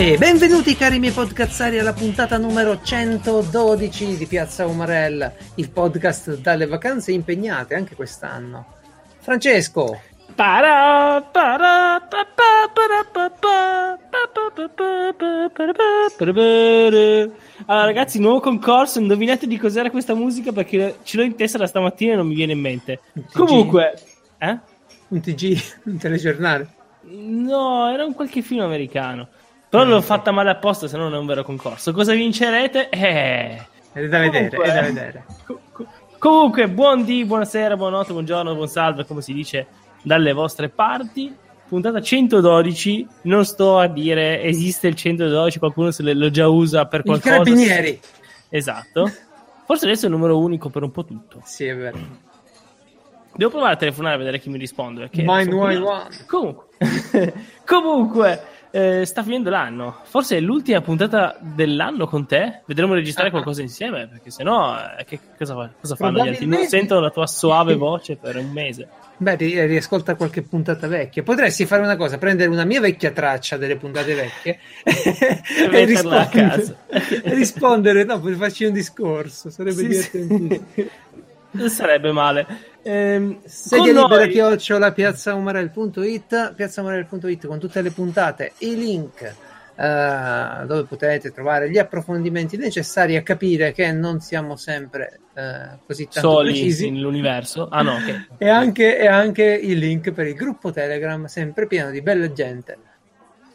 E benvenuti cari miei podcazzari alla puntata numero 112 di Piazza Umarella, il podcast dalle vacanze impegnate anche quest'anno. Francesco. Para, para, pa, pa, para, pa, pa, allora, ragazzi, nuovo concorso. Indovinate di cos'era questa musica perché ce l'ho in testa da stamattina e non mi viene in mente. Comunque, eh? Un TG, un telegiornale? No, era un qualche film americano. Però l'ho fatta male apposta, se no non è un vero concorso. Cosa vincerete? Eh. È da vedere, comunque, è da vedere. comunque, buon dì, buonasera, buonanotte, buongiorno, buon salve, come si dice dalle vostre parti puntata 112, non sto a dire esiste il 112, qualcuno se lo già usa per qualcosa. I carabinieri. Esatto. Forse adesso è il numero unico per un po' tutto. Sì, è vero. Devo provare a telefonare a vedere chi mi risponde. Mine one. Comunque, comunque eh, sta finendo l'anno. Forse è l'ultima puntata dell'anno con te. Vedremo registrare ah. qualcosa insieme, perché sennò eh, che cosa, cosa fanno gli altri? Non sentono la tua suave voce per un mese. Beh, riascolta qualche puntata vecchia. Potresti fare una cosa: prendere una mia vecchia traccia delle puntate vecchie e, rispondere, a casa. e rispondere. No, per farci un discorso. Sarebbe sì, divertentissimo. Sì. Sarebbe male. Ehm, Sedia libera noi... chiocciola piazzaumarel.it piazzaumarel.it con tutte le puntate, i link uh, dove potete trovare gli approfondimenti necessari a capire che non siamo sempre uh, così tanto soli precisi. nell'universo. Ah, no, okay. e, anche, e anche il link per il gruppo Telegram, sempre pieno di bella gente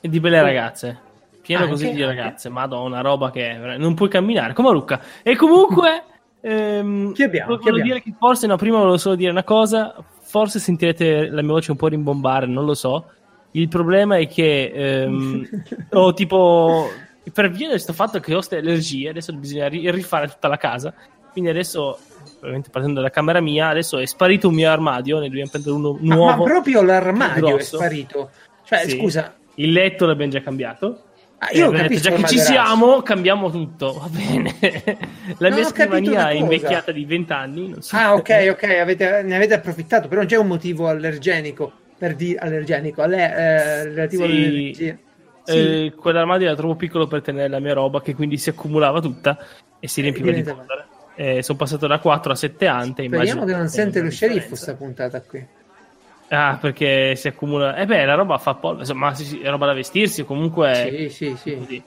e di belle ragazze. Pieno anche, così di ragazze, madonna, roba che non puoi camminare come Luca. E comunque. Ehm, chi abbiamo? Volevo dire che forse, no, prima volevo solo dire una cosa. Forse sentirete la mia voce un po' rimbombare, non lo so. Il problema è che ehm, ho tipo per via di questo fatto che ho queste allergie, adesso bisogna rifare tutta la casa. Quindi adesso, ovviamente partendo dalla camera mia, adesso è sparito un mio armadio, ne dobbiamo prendere uno nuovo. Ma, ma proprio l'armadio è sparito. Cioè, sì. scusa. Il letto l'abbiamo già cambiato. Ah, io eh, detto, già che ci siamo, cambiamo tutto. Va bene. la non mia scrivania è invecchiata di 20 anni. So ah, ok, ok, avete, ne avete approfittato, però non c'è un motivo allergenico per dire allergenico, alle, eh, relativo sì. all'energia. Sì. Eh, quell'armadio era troppo piccolo per tenere la mia roba, che quindi si accumulava tutta e si riempiva di polvere. Eh, sono passato da 4 a 7 ante. Speriamo che non sente lo sceriffo questa puntata qui. Ah, perché si accumula. Eh beh, la roba fa polvere, ma sì, sì, è roba da vestirsi comunque. Sì, sì, sì.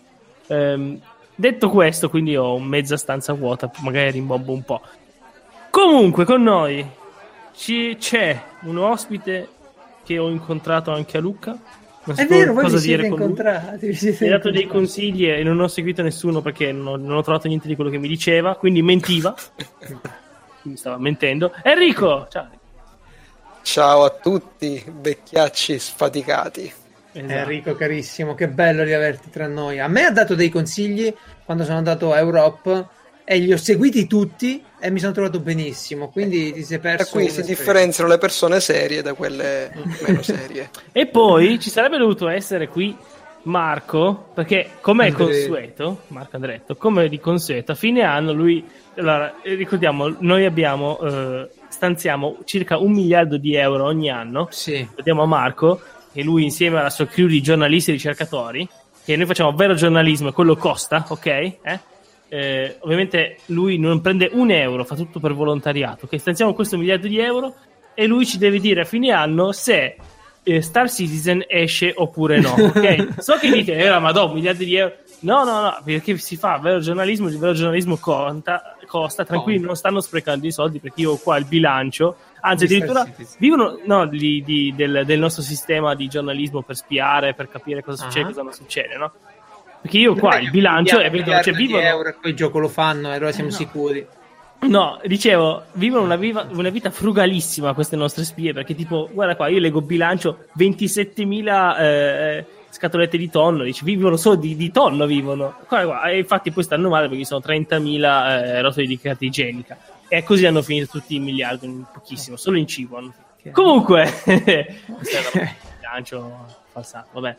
Ehm, detto questo, quindi ho mezza stanza vuota, magari rimbombo un po'. Comunque, con noi ci, c'è un ospite che ho incontrato anche a Lucca. Non è vero, voi vi siete incontrati. Mi ha dato dei consigli e non ho seguito nessuno perché non, non ho trovato niente di quello che mi diceva, quindi mentiva. mi stava mentendo. Enrico, ciao. Ciao a tutti, vecchiacci sfaticati. Esatto. Enrico carissimo, che bello riaverti tra noi. A me ha dato dei consigli quando sono andato a Europe e li ho seguiti tutti e mi sono trovato benissimo. Quindi ti sei perso. E qui si differenziano le persone serie da quelle meno serie. e poi ci sarebbe dovuto essere qui Marco, perché come è consueto, Marco Andretto, come di consueto, a fine anno lui. Allora, ricordiamo, noi abbiamo. Eh, stanziamo circa un miliardo di euro ogni anno. Sì. Lo diamo a Marco, e lui insieme alla sua crew di giornalisti e ricercatori, che noi facciamo vero giornalismo e quello costa, ok? Eh? eh, ovviamente lui non prende un euro, fa tutto per volontariato. Okay? Stanziamo questo miliardo di euro e lui ci deve dire a fine anno se eh, Star Citizen esce oppure no. Okay? so che dite, eh, ma do miliardi di euro. No, no, no, perché si fa vero giornalismo, il vero giornalismo conta, costa, tranquilli, non stanno sprecando i soldi perché io ho qua il bilancio, anzi addirittura vivono no, di, di, del, del, nostro sistema di giornalismo per spiare, per capire cosa succede, uh-huh. cosa non succede, no? Perché io qua il bilancio è vedo, cioè, vivono... euro e poi il gioco lo fanno e allora siamo eh, no. sicuri. No, dicevo, vivono una, viva, una, vita frugalissima queste nostre spie, perché tipo, guarda qua, io leggo bilancio 27.000 eh, scatolette di tonno, dice, vivono solo di, di tonno, vivono. Qua, e infatti poi stanno male perché sono 30.000 eh, rotoli di carta igienica. E così hanno finito tutti i miliardi in pochissimo, solo in cibo. Comunque, è il bilancio falsato, vabbè.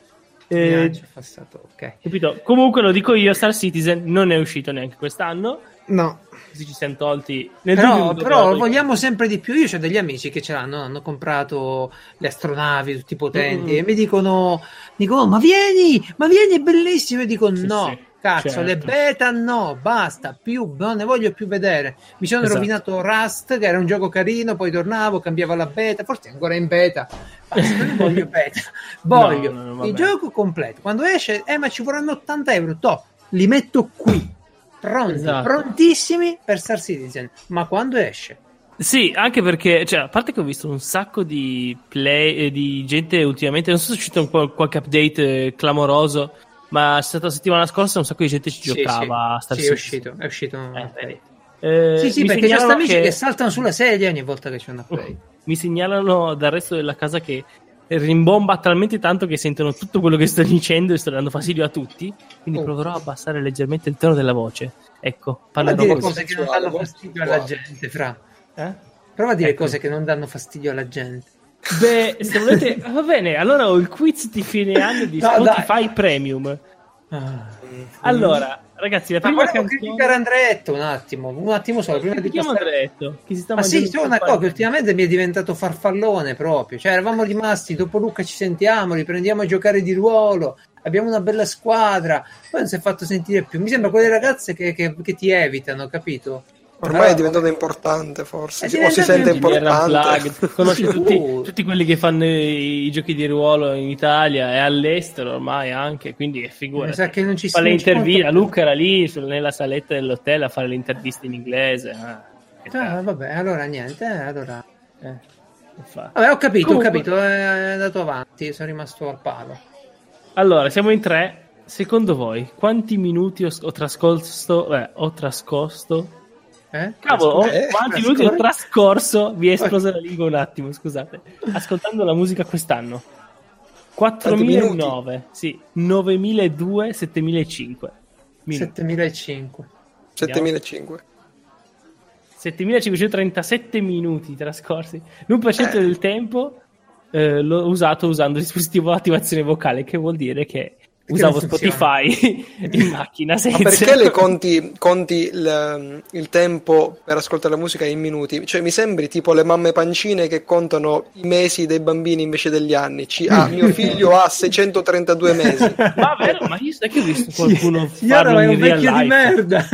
Eh, ok. Capito? Comunque lo dico io, Star Citizen non è uscito neanche quest'anno. No. Così ci siamo tolti. Nel però, però vogliamo sempre di più. Io ho degli amici che ce l'hanno, hanno comprato le astronavi tutti potenti mm. e mi dicono, dicono, ma vieni, ma vieni, è bellissimo. E dico, sì, no. Sì Cazzo, certo. le beta no, basta, più, non ne voglio più vedere. Mi sono esatto. rovinato Rust, che era un gioco carino, poi tornavo, cambiavo la beta, forse è ancora in beta. Basta, non voglio beta, voglio no, no, il gioco completo. Quando esce, eh, ma ci vorranno 80 euro, to, li metto qui, pronti, esatto. prontissimi per Star Citizen. Ma quando esce? Sì, anche perché, cioè, a parte che ho visto un sacco di play, eh, di gente ultimamente, non so se è uscito un, qualche update eh, clamoroso ma è stata la settimana scorsa un sacco di gente ci sì, giocava sì, a Star sì, è uscito, è uscito. Eh, eh, sì, sì, perché c'è amici che... che... saltano sulla sedia ogni volta che c'è una play. Mi segnalano dal resto della casa che rimbomba talmente tanto che sentono tutto quello che sto dicendo e sto dando fastidio a tutti. Quindi oh. proverò a abbassare leggermente il tono della voce. Ecco, parlerò dire cose che non danno fastidio alla gente, fra. Eh? Prova a dire ecco. cose che non danno fastidio alla gente. Beh, se volete, va bene. Allora ho il quiz di fine anno di no, Spotify dai. Premium. Ah, allora, ragazzi, la prima canzone. criticare Andretto un attimo, un attimo solo. Prima di passare... Andretto? Chi si sta Ma sì, c'è una cosa che ultimamente mi è diventato farfallone proprio. Cioè, eravamo rimasti dopo Luca, ci sentiamo, riprendiamo a giocare di ruolo. Abbiamo una bella squadra, poi non si è fatto sentire più. Mi sembra quelle ragazze che, che, che ti evitano, capito? Ormai è diventato importante, forse. O si sente importante. Conosce tutti, tutti, quelli che fanno i, i, giochi di ruolo in Italia e all'estero ormai anche. Quindi è figura. Mi sa che non ci fa le interviste. Luca era lì nella saletta dell'hotel a fare le interviste in inglese. Ah, ah vabbè, allora niente. Eh, allora. Eh. Vabbè, ho capito, Comunque... ho capito. È andato avanti. Sono rimasto al palo. Allora, siamo in tre. Secondo voi, quanti minuti ho, ho trascorso? Eh, ho trascorso eh? Cavolo, eh, quanti minuti ho trascorso? Mi è esplosa la lingua un attimo, scusate. Ascoltando la musica quest'anno. 4009, sì, 9002, 7005. 7005. 7005. 7537 minuti trascorsi. L'1% eh. del tempo eh, l'ho usato usando il dispositivo attivazione vocale, che vuol dire che usavo Spotify in macchina senza... Ma perché le conti, conti il, il, tempo per ascoltare la musica in minuti? Cioè mi sembri tipo le mamme pancine che contano i mesi dei bambini invece degli anni. Ci, ah, mio figlio ha 632 mesi. Ma vero, ma io sai che ho visto qualcuno sì, farlo in real life. di merda.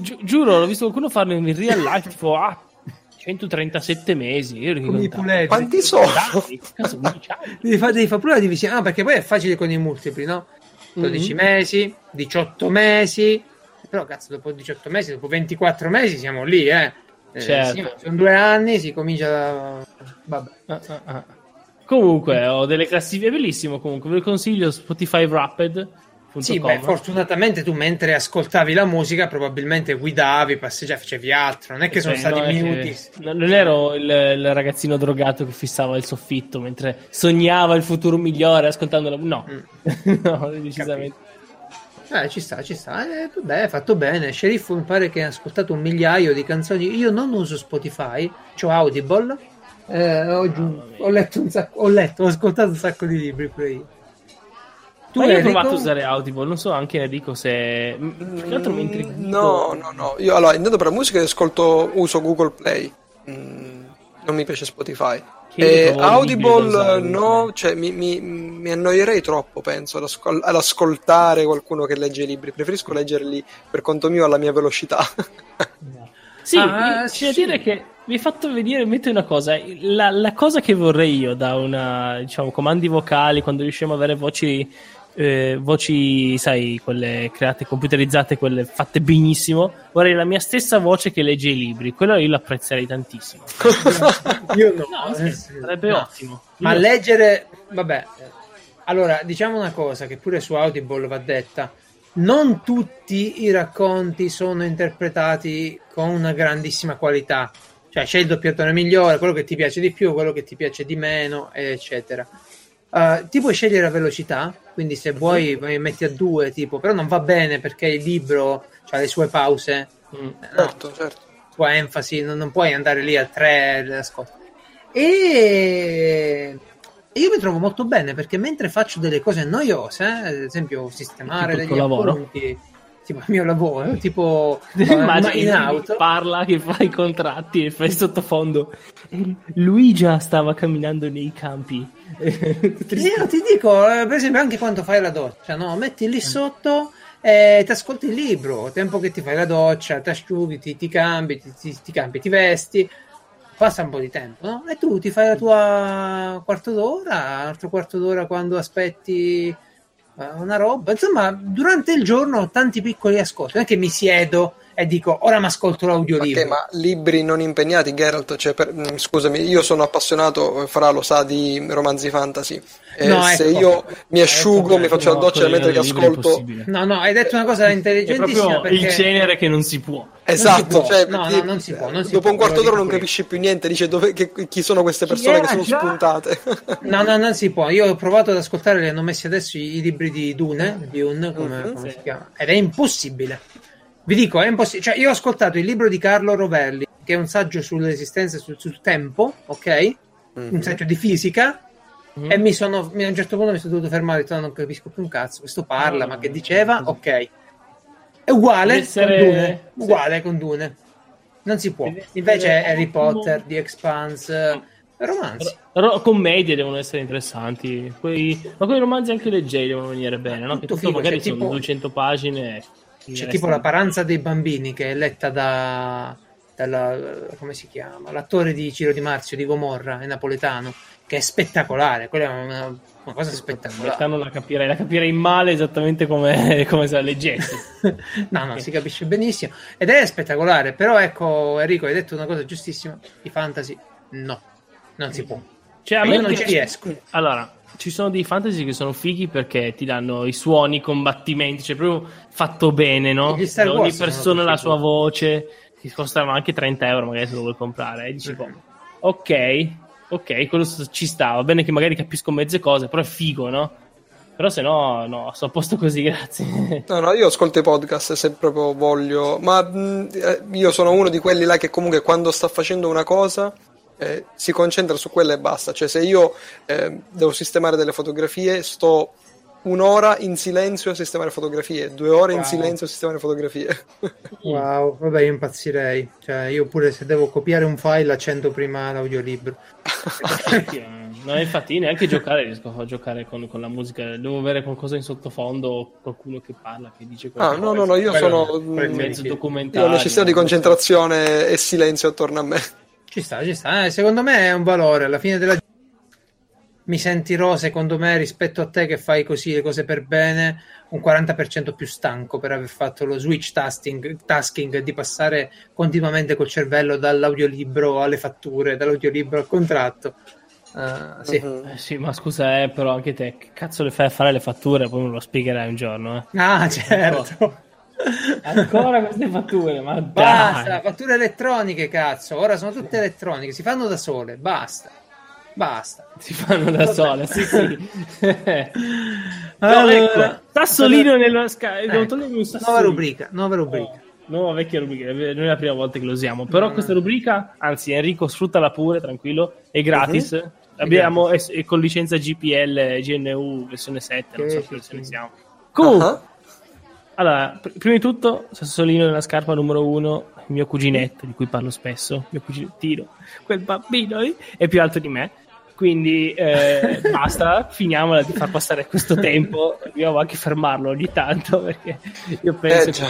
Gi- giuro, ho visto qualcuno farlo in real life, tipo ah, 137 mesi. Io Come Quanti sono? devi fare, devi fare pure la divisione. Ah, perché poi è facile con i multipli, no? 12 mm-hmm. mesi, 18 mesi. Però, cazzo, dopo 18 mesi, dopo 24 mesi siamo lì, eh. eh certo. sì, sono due anni, si comincia da... Vabbè. Ah, ah, ah. Comunque, ho delle classifiche bellissimo. Comunque, ve lo consiglio Spotify Rapid sì, beh, fortunatamente tu mentre ascoltavi la musica probabilmente guidavi, passeggiavi, facevi altro, non è che sono eh, stati no, minuti. Che... Non ero il, il, ragazzino drogato che fissava il soffitto mentre sognava il futuro migliore ascoltando la... No, mm. no, decisamente. Eh, ci sta, ci sta. Eh, vabbè, fatto bene. Sceriffo mi pare che ha ascoltato un migliaio di canzoni. Io non uso Spotify, ho Audible. Eh, ho, ho, letto un sacco, ho letto, ho ascoltato un sacco di libri pure io. Tu hai provato a usare Audible, non so anche Enrico se... Più che altro mi intriga. No, no, no. Io allora, intanto per la musica ascolto, uso Google Play. Mm, non mi piace Spotify. E Audible no, cioè, mi, mi, mi, annoierei troppo, penso, ad, ascol- ad, ascoltare qualcuno che legge i libri. Preferisco leggerli per conto mio alla mia velocità. sì, ah, c'è sì. da dire che mi hai fatto vedere in mente una cosa. La, la, cosa che vorrei io da una, diciamo, comandi vocali, quando riusciamo ad avere voci eh, voci, sai, quelle create computerizzate, quelle fatte benissimo. Vorrei la mia stessa voce che legge i libri. Quello io lo apprezzerei tantissimo. io no. no sì, sarebbe no. ottimo. Ma io... leggere, vabbè. Allora, diciamo una cosa che pure su Audible va detta. Non tutti i racconti sono interpretati con una grandissima qualità. Cioè, c'è il doppiatore migliore, quello che ti piace di più, quello che ti piace di meno, eccetera. Uh, ti puoi scegliere la velocità, quindi se vuoi metti a due, tipo, però non va bene perché il libro ha le sue pause. Mm, certo, no, certo. Sua enfasi, non, non, puoi andare lì a tre ascolta. E E io mi trovo molto bene perché mentre faccio delle cose noiose, eh, ad esempio sistemare degli tuo lavoro? appunti, tipo il mio lavoro, tipo eh, in auto, parla, che fa i contratti e fai sottofondo. E Lui già stava camminando nei campi. Io ti dico, eh, per esempio, anche quando fai la doccia, no? Metti lì sotto e ti ascolti il libro, tempo che ti fai la doccia, ti asciughi, ti, ti cambi, ti, ti- ti cambi, ti vesti, passa un po' di tempo, no? E tu ti fai la tua quarto d'ora, altro quarto d'ora quando aspetti eh, una roba. Insomma, durante il giorno ho tanti piccoli ascolti, non è che mi siedo e dico ora mi ascolto l'audiolibro. che, ma libri non impegnati, Geralt? Cioè, per- mm, scusami, io sono appassionato, Fra lo sa, di romanzi fantasy. E No, se ecco. io mi asciugo, Ecco, mi faccio la doccia mentre che è ascolto. No, no, hai detto una cosa È intelligentissima proprio perché... il genere che non si può. Esatto, può. cioè, No, no, non si può, non si dopo può, un quarto d'ora non capisci più niente, dice dove, che- chi sono queste persone che sono già? spuntate. No, no, non si può. Io ho provato ad ascoltare, li hanno messi adesso i, i libri di Dune, Dune come, Mhm, come sì. si chiama, ed è impossibile. Vi dico, è impossibile. Cioè, io ho ascoltato il libro di Carlo Rovelli, che è un saggio sull'esistenza, e sul, sul tempo, ok? Mhm. Un saggio di fisica. Mhm. E mi sono, mi- a un certo punto mi sono dovuto fermare, ho detto, "No, non capisco più un cazzo, questo parla, Ah, ma che diceva? così. Ok. È uguale Deve essere- con Dune, sì. uguale con Dune. Non si può. Invece Harry. Potter, The Expanse, romanzi. Ro- commedie devono essere interessanti. Quei- ma quei romanzi anche leggeri devono venire bene, no? Che Tutto tutto figo, magari cioè, sono tipo- 200 pagine. C'è tipo la paranza dei bambini che è letta da dalla, come si chiama? L'attore di Ciro Di Marzio di Gomorra, è napoletano, che è spettacolare, quella è una, una cosa spettacolare. Non la capirei, la capirei male esattamente come, come se la leggessi. no, no, si capisce benissimo ed è spettacolare, però ecco Enrico, hai detto una cosa giustissima, i fantasy no, non si può. Cioè, a Io me non piace- ci riesco. Allora, ci sono dei fantasy che sono fighi perché ti danno i suoni, i combattimenti, cioè proprio fatto bene, no? Ogni persona ha la sua voce, che costano anche 30 euro magari se lo vuoi comprare. E dici, boh, ok, ok, quello ci sta, va bene che magari capisco mezze cose, però è figo, no? Però se no, no, sto a posto così, grazie. No, no, io ascolto i podcast se proprio voglio, ma mh, eh, io sono uno di quelli là che comunque quando sta facendo una cosa eh, si concentra su quella e basta. Cioè, se io eh, devo sistemare delle fotografie, sto un'ora in silenzio a sistemare fotografie, due ore in Wow. silenzio a sistemare fotografie. Wow, vabbè, io impazzirei. Cioè, io pure se devo copiare un file accendo prima l'audiolibro. No, infatti neanche giocare riesco a giocare con, con la musica, devo avere qualcosa in sottofondo o qualcuno che parla, che dice Ah, qualcosa. no, no, no, io Quello- sono. mezzo documentario. ho necessità di concentrazione e silenzio attorno a me. Ci sta, ci sta. Eh, secondo me è un valore. Alla fine della mi sentirò, secondo me, rispetto a te che fai così le cose per bene, un 40% più stanco per aver fatto lo switch tasking, tasking di passare continuamente col cervello dall'audiolibro alle fatture, dall'audiolibro al contratto. Eh, sì. Eh, sì, ma scusa, eh, però anche te, che cazzo le fai a fare le fatture? Poi me lo spiegherai un giorno, eh. Ah, certo. Ancora queste fatture, ma Basta, dai. fatture elettroniche, cazzo. Ora sono tutte elettroniche, si fanno da sole. Basta. Basta. Si fanno da sole, sì, sì. no, Allora, ecco, Ecco. Devo togliermi un nuova rubrica, nuova rubrica. Nuova vecchia rubrica, noi è la prima volta che lo usiamo. Però Mm. questa rubrica, anzi, Enrico, sfruttala pure, tranquillo, è gratis. Mhm. Abbiamo è, è con licenza GPL GNU versione 7, non Sì, so che versione sì. siamo. Comunque, Ah, allora, pr- prima di tutto, Sassolino nella scarpa numero uno, il mio cuginetto, di cui parlo spesso, mio cuginettino, quel bambino lì, è più alto di me. Quindi eh, basta, finiamola di far passare questo tempo. Dobbiamo anche fermarlo ogni tanto perché io penso Eh, che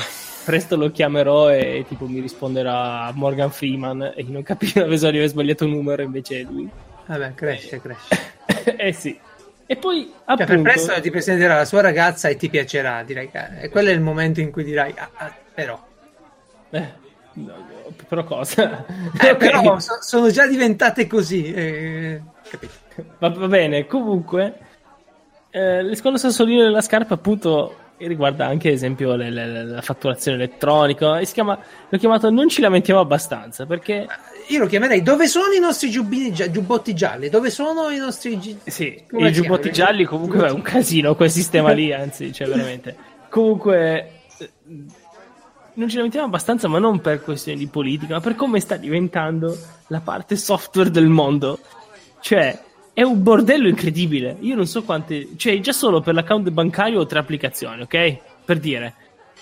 presto lo chiamerò e tipo mi risponderà Morgan Freeman e non capirà pensavo di aver sbagliato un numero invece è lui. Vabbè, cresce, cresce. eh sì. E poi Cioè, per appunto presto ti presenterà la sua ragazza e ti piacerà, direi che e quello è il momento in cui dirai, ah, ah, però. eh, no, però cosa? Eh, Ok. però so- sono già diventate così, eh? Va, va bene, comunque, eh, il secondo sassolino della scarpa, appunto, riguarda anche, ad esempio, le- le- la fatturazione elettronica. E si chiama, l'ho chiamato Non ci lamentiamo abbastanza perché, Io lo chiamerei dove sono i nostri giubbini giubbotti gialli? Dove sono i nostri gi- sì, Come i giubbotti chiama? gialli, comunque, è un casino quel sistema lì, anzi, cioè, veramente. Comunque, eh, non ci lamentiamo abbastanza, ma non per questioni di politica, ma per come sta diventando la parte software del mondo. Cioè, è un bordello incredibile. Io non so quante. Cioè, già solo per l'account bancario ho tre applicazioni, ok? Per dire.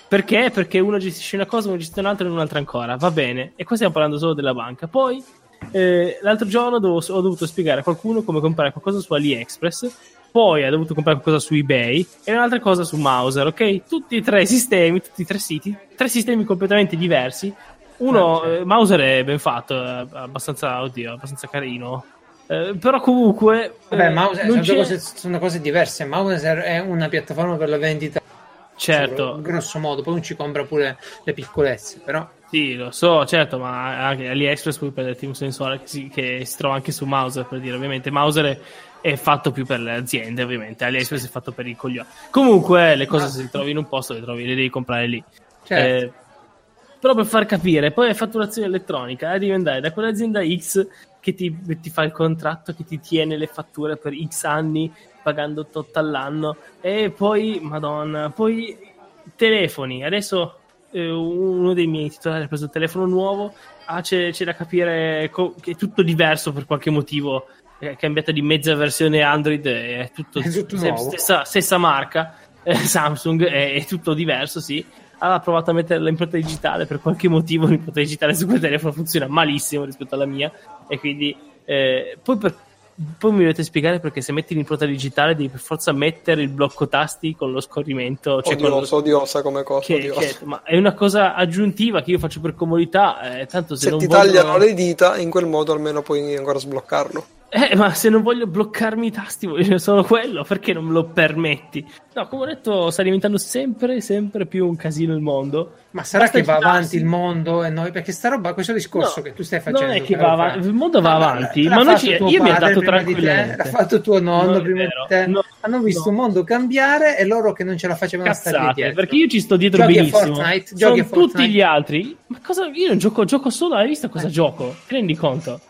Perché? Perché uno gestisce una cosa, uno gestisce un'altra e un'altra ancora. Va bene. E qua stiamo parlando solo della banca. Poi, eh, l'altro giorno dovevo, ho dovuto spiegare a qualcuno come comprare qualcosa su AliExpress. Poi ha dovuto comprare qualcosa su eBay e un'altra cosa su Mauser, ok? Tutti e tre i sistemi, tutti e tre siti, tre sistemi completamente diversi. Uno, ah, eh, Mauser è ben fatto, è abbastanza, oddio, abbastanza carino eh, però comunque Vabbè, eh, Mauser, sono, cose, sono, cose, diverse. Mauser è una piattaforma per la vendita certo. grosso modo. Poi non ci compra pure le piccolezze però. Sì lo so certo ma anche AliExpress puoi prenderti un sensore che si, che si, trova anche su Mauser per dire ovviamente. Mauser è, è fatto più per le aziende ovviamente. AliExpress è fatto per i coglioni. Comunque le cose se le trovi in un posto le trovi le devi comprare lì. Certo. eh, però per far capire poi è fatturazione elettronica devi andare da quell'azienda X che ti, ti, fa il contratto che ti tiene le fatture per X anni pagando tot all'anno. E poi, madonna, poi telefoni. Adesso eh, uno dei miei titolari ha preso il telefono nuovo, ah, c'è, c'è, da capire co- che è tutto diverso per qualche motivo, è cambiata di mezza versione Android, è tutto, è tutto stessa, stessa, marca. Eh, Samsung è, è tutto diverso, sì ha provato a mettere l'impronta digitale per qualche motivo l'impronta digitale su quel telefono funziona malissimo rispetto alla mia. E quindi eh, poi, per, poi mi dovete spiegare perché se metti l'impronta digitale devi per forza mettere il blocco tasti con lo scorrimento cioè odiosa, con odiosa come cosa che, che, ma è una cosa aggiuntiva che io faccio per comodità eh, tanto se, se ti voglio... tagliano le dita in quel modo almeno puoi ancora sbloccarlo eh, ma se non voglio bloccarmi i tasti, voglio solo quello, perché non me lo permetti? No, come ho detto, sta diventando sempre, sempre più un casino il mondo. Ma sarà Basta che va avanti il mondo e noi, perché sta roba, questo discorso no, che tu stai facendo. Non è che va avanti, il mondo va avanti, ma noi ci, io mi ho dato tranquillamente. L'ha fatto tuo nonno prima di te. No, Hanno visto il mondo cambiare e loro che non ce la facevano Cazzate, stare dietro. Perché io ci sto dietro giochi benissimo. Fortnite, Sono tutti gli altri. Ma cosa, io non gioco, gioco solo, hai visto cosa eh. gioco? Ti rendi conto?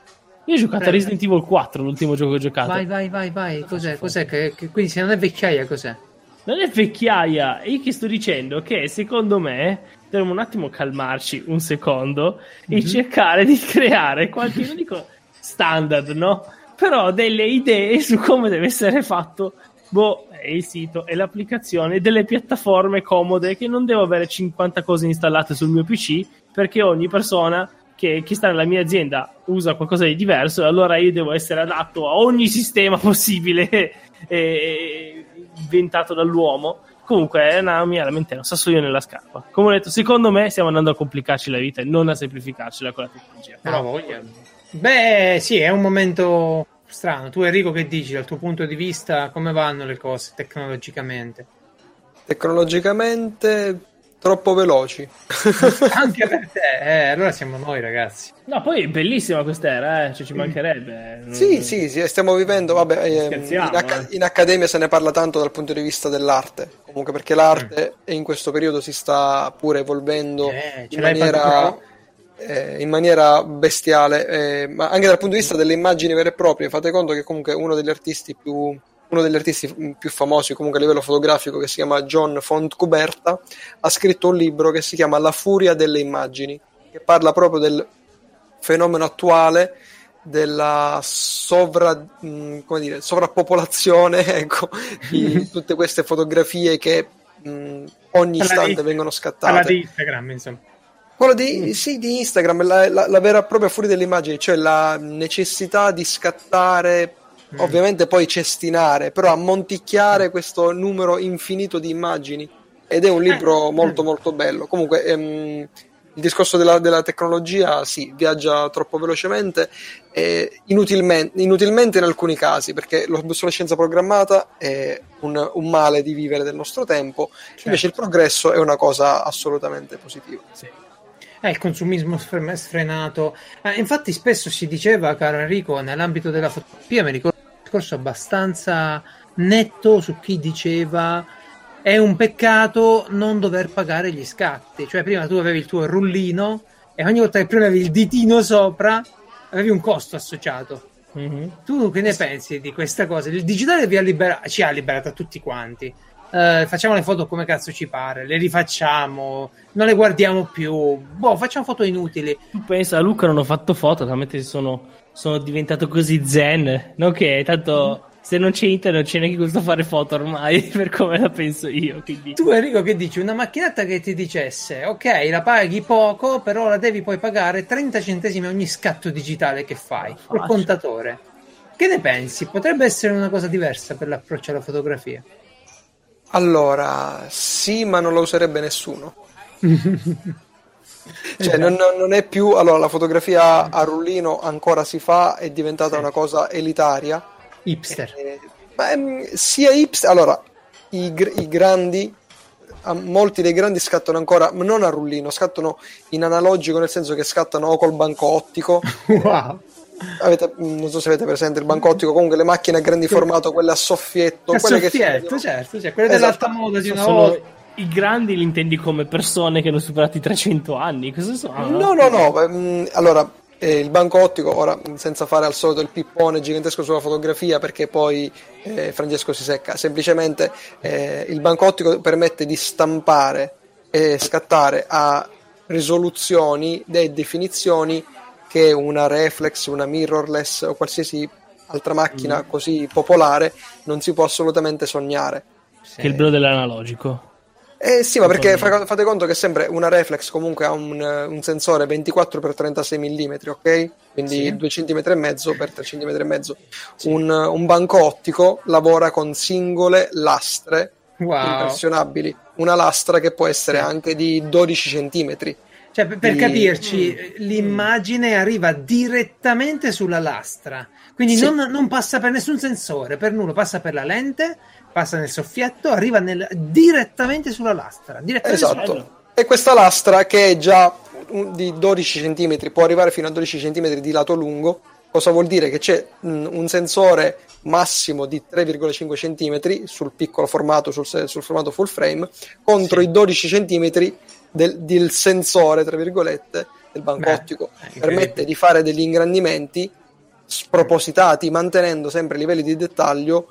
Io ho giocato a Resident Evil 4, l'ultimo gioco che ho giocato. Vai, vai, vai, vai. Cos'è? Cos'è? Che, che, quindi se non è vecchiaia, cos'è? Non è vecchiaia. Io che sto dicendo che secondo me dovremmo un attimo calmarci un secondo mm-hmm. e cercare di creare qualche, non dico standard, no? Però delle idee su come deve essere fatto boh, il sito e l'applicazione delle piattaforme comode che non devo avere 50 cose installate sul mio PC perché ogni persona che chi sta nella mia azienda usa qualcosa di diverso e allora io devo essere adatto a ogni sistema possibile eh, inventato dall'uomo. Comunque è una mia lamentela, sasso io nella scarpa. Come ho detto, secondo me stiamo andando a complicarci la vita e non a semplificarcela con la tecnologia. Però... No, Beh, sì, è un momento strano. Tu Enrico che dici dal tuo punto di vista come vanno le cose tecnologicamente? Tecnologicamente troppo veloci. Anche per te, eh, allora siamo noi ragazzi. No, poi è bellissima quest'era, eh? cioè, ci mancherebbe. Sì, sì, sì, stiamo vivendo, vabbè, eh, in, acc- in, accademia se ne parla tanto dal punto di vista dell'arte, comunque perché l'arte mm. in questo periodo si sta pure evolvendo eh, in, maniera, eh, in, maniera, bestiale, eh, ma anche dal punto di vista delle immagini vere e proprie, fate conto che comunque uno degli artisti più uno degli artisti più famosi comunque a livello fotografico che si chiama John Fontcuberta ha scritto un libro che si chiama La furia delle immagini che parla proprio del fenomeno attuale della sovra, mh, dire, sovrappopolazione ecco, di tutte queste fotografie che mh, ogni istante vengono scattate. Quella di Instagram, insomma. Quello di, sì, di Instagram, la, la, la vera e propria furia delle immagini, cioè la necessità di scattare Mm. ovviamente poi cestinare, però ammonticchiare questo numero infinito di immagini. Ed è un libro eh. molto molto bello. Comunque ehm, il discorso della, della, tecnologia sì, viaggia troppo velocemente, eh, inutilmente, inutilmente, in alcuni casi, perché l'obsolescenza programmata è un, un, male di vivere del nostro tempo, certo. invece il progresso è una cosa assolutamente positiva. Sì. Eh, il consumismo sfrenato. Eh, infatti, spesso si diceva, caro Enrico, nell'ambito della fotografia, mi ricordo discorso abbastanza netto su chi diceva è un peccato non dover pagare gli scatti. Cioè, prima tu avevi il tuo rullino e ogni volta che premevi il ditino sopra avevi un costo associato. Mm-hmm. Tu che ne pensi di questa cosa? Il digitale ha libera- ci ha liberato a tutti quanti. Uh, facciamo le foto come cazzo ci pare, le rifacciamo, non le guardiamo più. Boh, facciamo foto inutili. Tu pensa a Luca non ho fatto foto, talmente sono, sono diventato così zen, no che tanto se non c'è internet non c'è neanche gusto fare foto ormai, per come la penso io. Quindi. Tu Enrico che dici? Una macchinetta che ti dicesse, ok, la paghi poco, però la devi poi pagare 30 centesimi ogni scatto digitale che fai, col contatore. Che ne pensi? Potrebbe essere una cosa diversa per l'approccio alla fotografia? Allora, sì, ma non lo userebbe nessuno. cioè, non, non, è più. Allora, la fotografia a rullino ancora si fa, è diventata sì. una cosa elitaria Hipster. Eh, ma, mm, sia hipster. Allora, i, i grandi molti dei grandi scattano ancora non a rullino, scattano in analogico nel senso che scattano o col banco ottico. wow. Avete, mm, non so se avete presente il banco ottico, comunque le macchine a grandi formato, quelle a soffietto, a quelle soffietto, che certo, cioè, quelle esatto. dell'alta moda di una volta. I grandi li intendi come persone che hanno superato i 300 anni? Cosa sono? No, no, no. Mm, allora, eh, il banco ottico, ora senza fare al solito il pippone gigantesco sulla fotografia perché poi eh, Francesco si secca, semplicemente eh, il banco ottico permette di stampare e scattare a risoluzioni e definizioni che una reflex, una mirrorless o qualsiasi altra macchina mm. così popolare non si può assolutamente sognare. Che è il bello dell'analogico. Eh sì, ma perché fate conto che sempre una reflex comunque ha un, un sensore 24x36 mm, ok? Quindi sì. 2 cm e mezzo per 3 cm e mezzo. Sì. Un, un, banco ottico lavora con singole lastre wow. impressionabili. Una lastra che può essere sì. anche di 12 cm. Cioè, per, per capirci, mm. l'immagine arriva direttamente sulla lastra, quindi sì. non, non, passa per nessun sensore, per nulla, passa per la lente passa nel soffietto, arriva nel, direttamente sulla lastra. Direttamente esatto. Sulla... E questa lastra che è già di 12 cm, può arrivare fino a 12 cm di lato lungo, cosa vuol dire? Che c'è un sensore massimo di 3,5 cm sul piccolo formato, sul, sul formato full frame, contro sì. i 12 cm del, del, sensore, tra virgolette, del banco Beh, ottico. Permette di fare degli ingrandimenti spropositati, mantenendo sempre livelli di dettaglio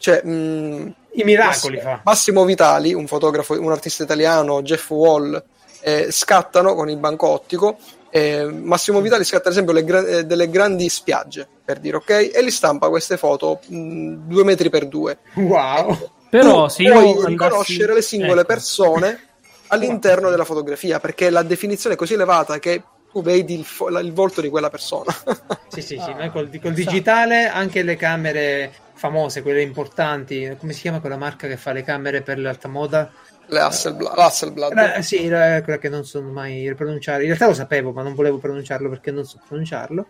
cioè, mh, mm, I miracoli Massimo, fa. Massimo Vitali, un fotografo, un artista italiano, Jeff Wall, eh, scattano con il banco ottico. Eh, Massimo Vitali scatta ad esempio gra- eh, delle grandi spiagge per dire ok e li stampa queste foto mh, mm, due metri per due wow però se io puoi andassi... riconoscere le singole ecco. persone all'interno della fotografia perché la definizione è così elevata che tu vedi il, fo- il volto di quella persona sì sì sì ah, col, col digitale anche le camere famose, quelle importanti. Come si chiama quella marca che fa le camere per l'alta moda? Le Hasselblad. Hasselblad. Eh, sì, è quella che non so mai pronunciare. In realtà lo sapevo, ma non volevo pronunciarlo perché non so pronunciarlo.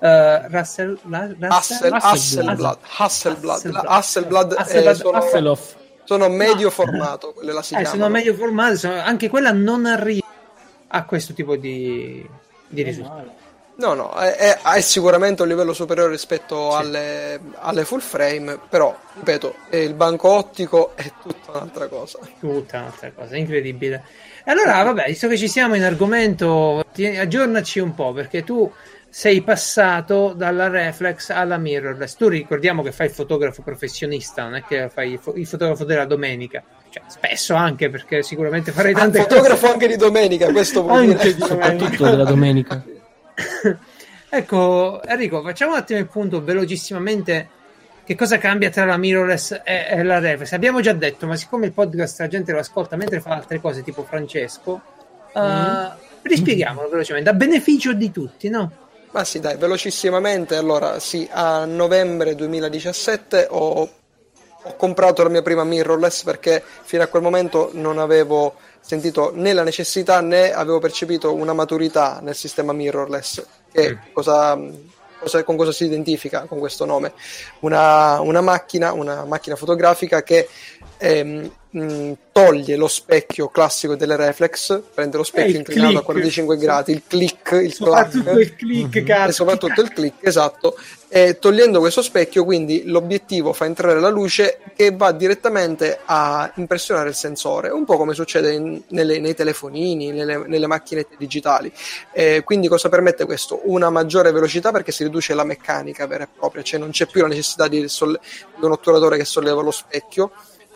Uh, Russell, la, Russell, Hasselblad. Hasselblad. Hasselblad. Hasselblad. Sono, medio formato, quelle la si eh, Sono medio formato, sono, anche quella non arriva a questo tipo di, di risultati. No, no, è, è, sicuramente un livello superiore rispetto sì. alle, alle, full frame, però, ripeto, il banco ottico è tutta un'altra cosa. Tutta un'altra cosa, incredibile. E allora, vabbè, visto che ci siamo in argomento, aggiornaci un po', perché tu sei passato dalla reflex alla mirrorless. Tu ricordiamo che fai il fotografo professionista, non è che fai il fotografo della domenica. Cioè, spesso anche, perché sicuramente farei tante ah, fotografo anche di domenica, questo vuol anche dire. Di Soprattutto della domenica. ecco, Enrico, facciamo un attimo il punto velocissimamente. Che cosa cambia tra la mirrorless e, e la reflex? Abbiamo già detto, ma siccome il podcast la gente lo ascolta mentre fa altre cose, tipo Francesco, uh, mm. rispieghiamolo velocemente, a beneficio di tutti, no? Ma sì, dai, velocissimamente. Allora, sì, a novembre 2017 ho, ho comprato la mia prima mirrorless perché fino a quel momento non avevo sentito né la necessità né avevo percepito una maturità nel sistema mirrorless. Che cosa, cosa, con cosa si identifica con questo nome? Una, una, macchina, una macchina fotografica che ehm, mh, toglie lo specchio classico delle reflex, prende lo specchio inclinato a 45 gradi, il click, il soprattutto clack, il click, mm-hmm. e soprattutto il click, esatto. E togliendo questo specchio, quindi l'obiettivo fa entrare la luce che va direttamente a impressionare il sensore, un po' come succede in, nelle, nei telefonini, nelle, nelle macchinette digitali. E quindi cosa permette questo? Una maggiore velocità perché si riduce la meccanica vera e propria, cioè non c'è più la necessità di, solle- di un otturatore che solleva lo specchio,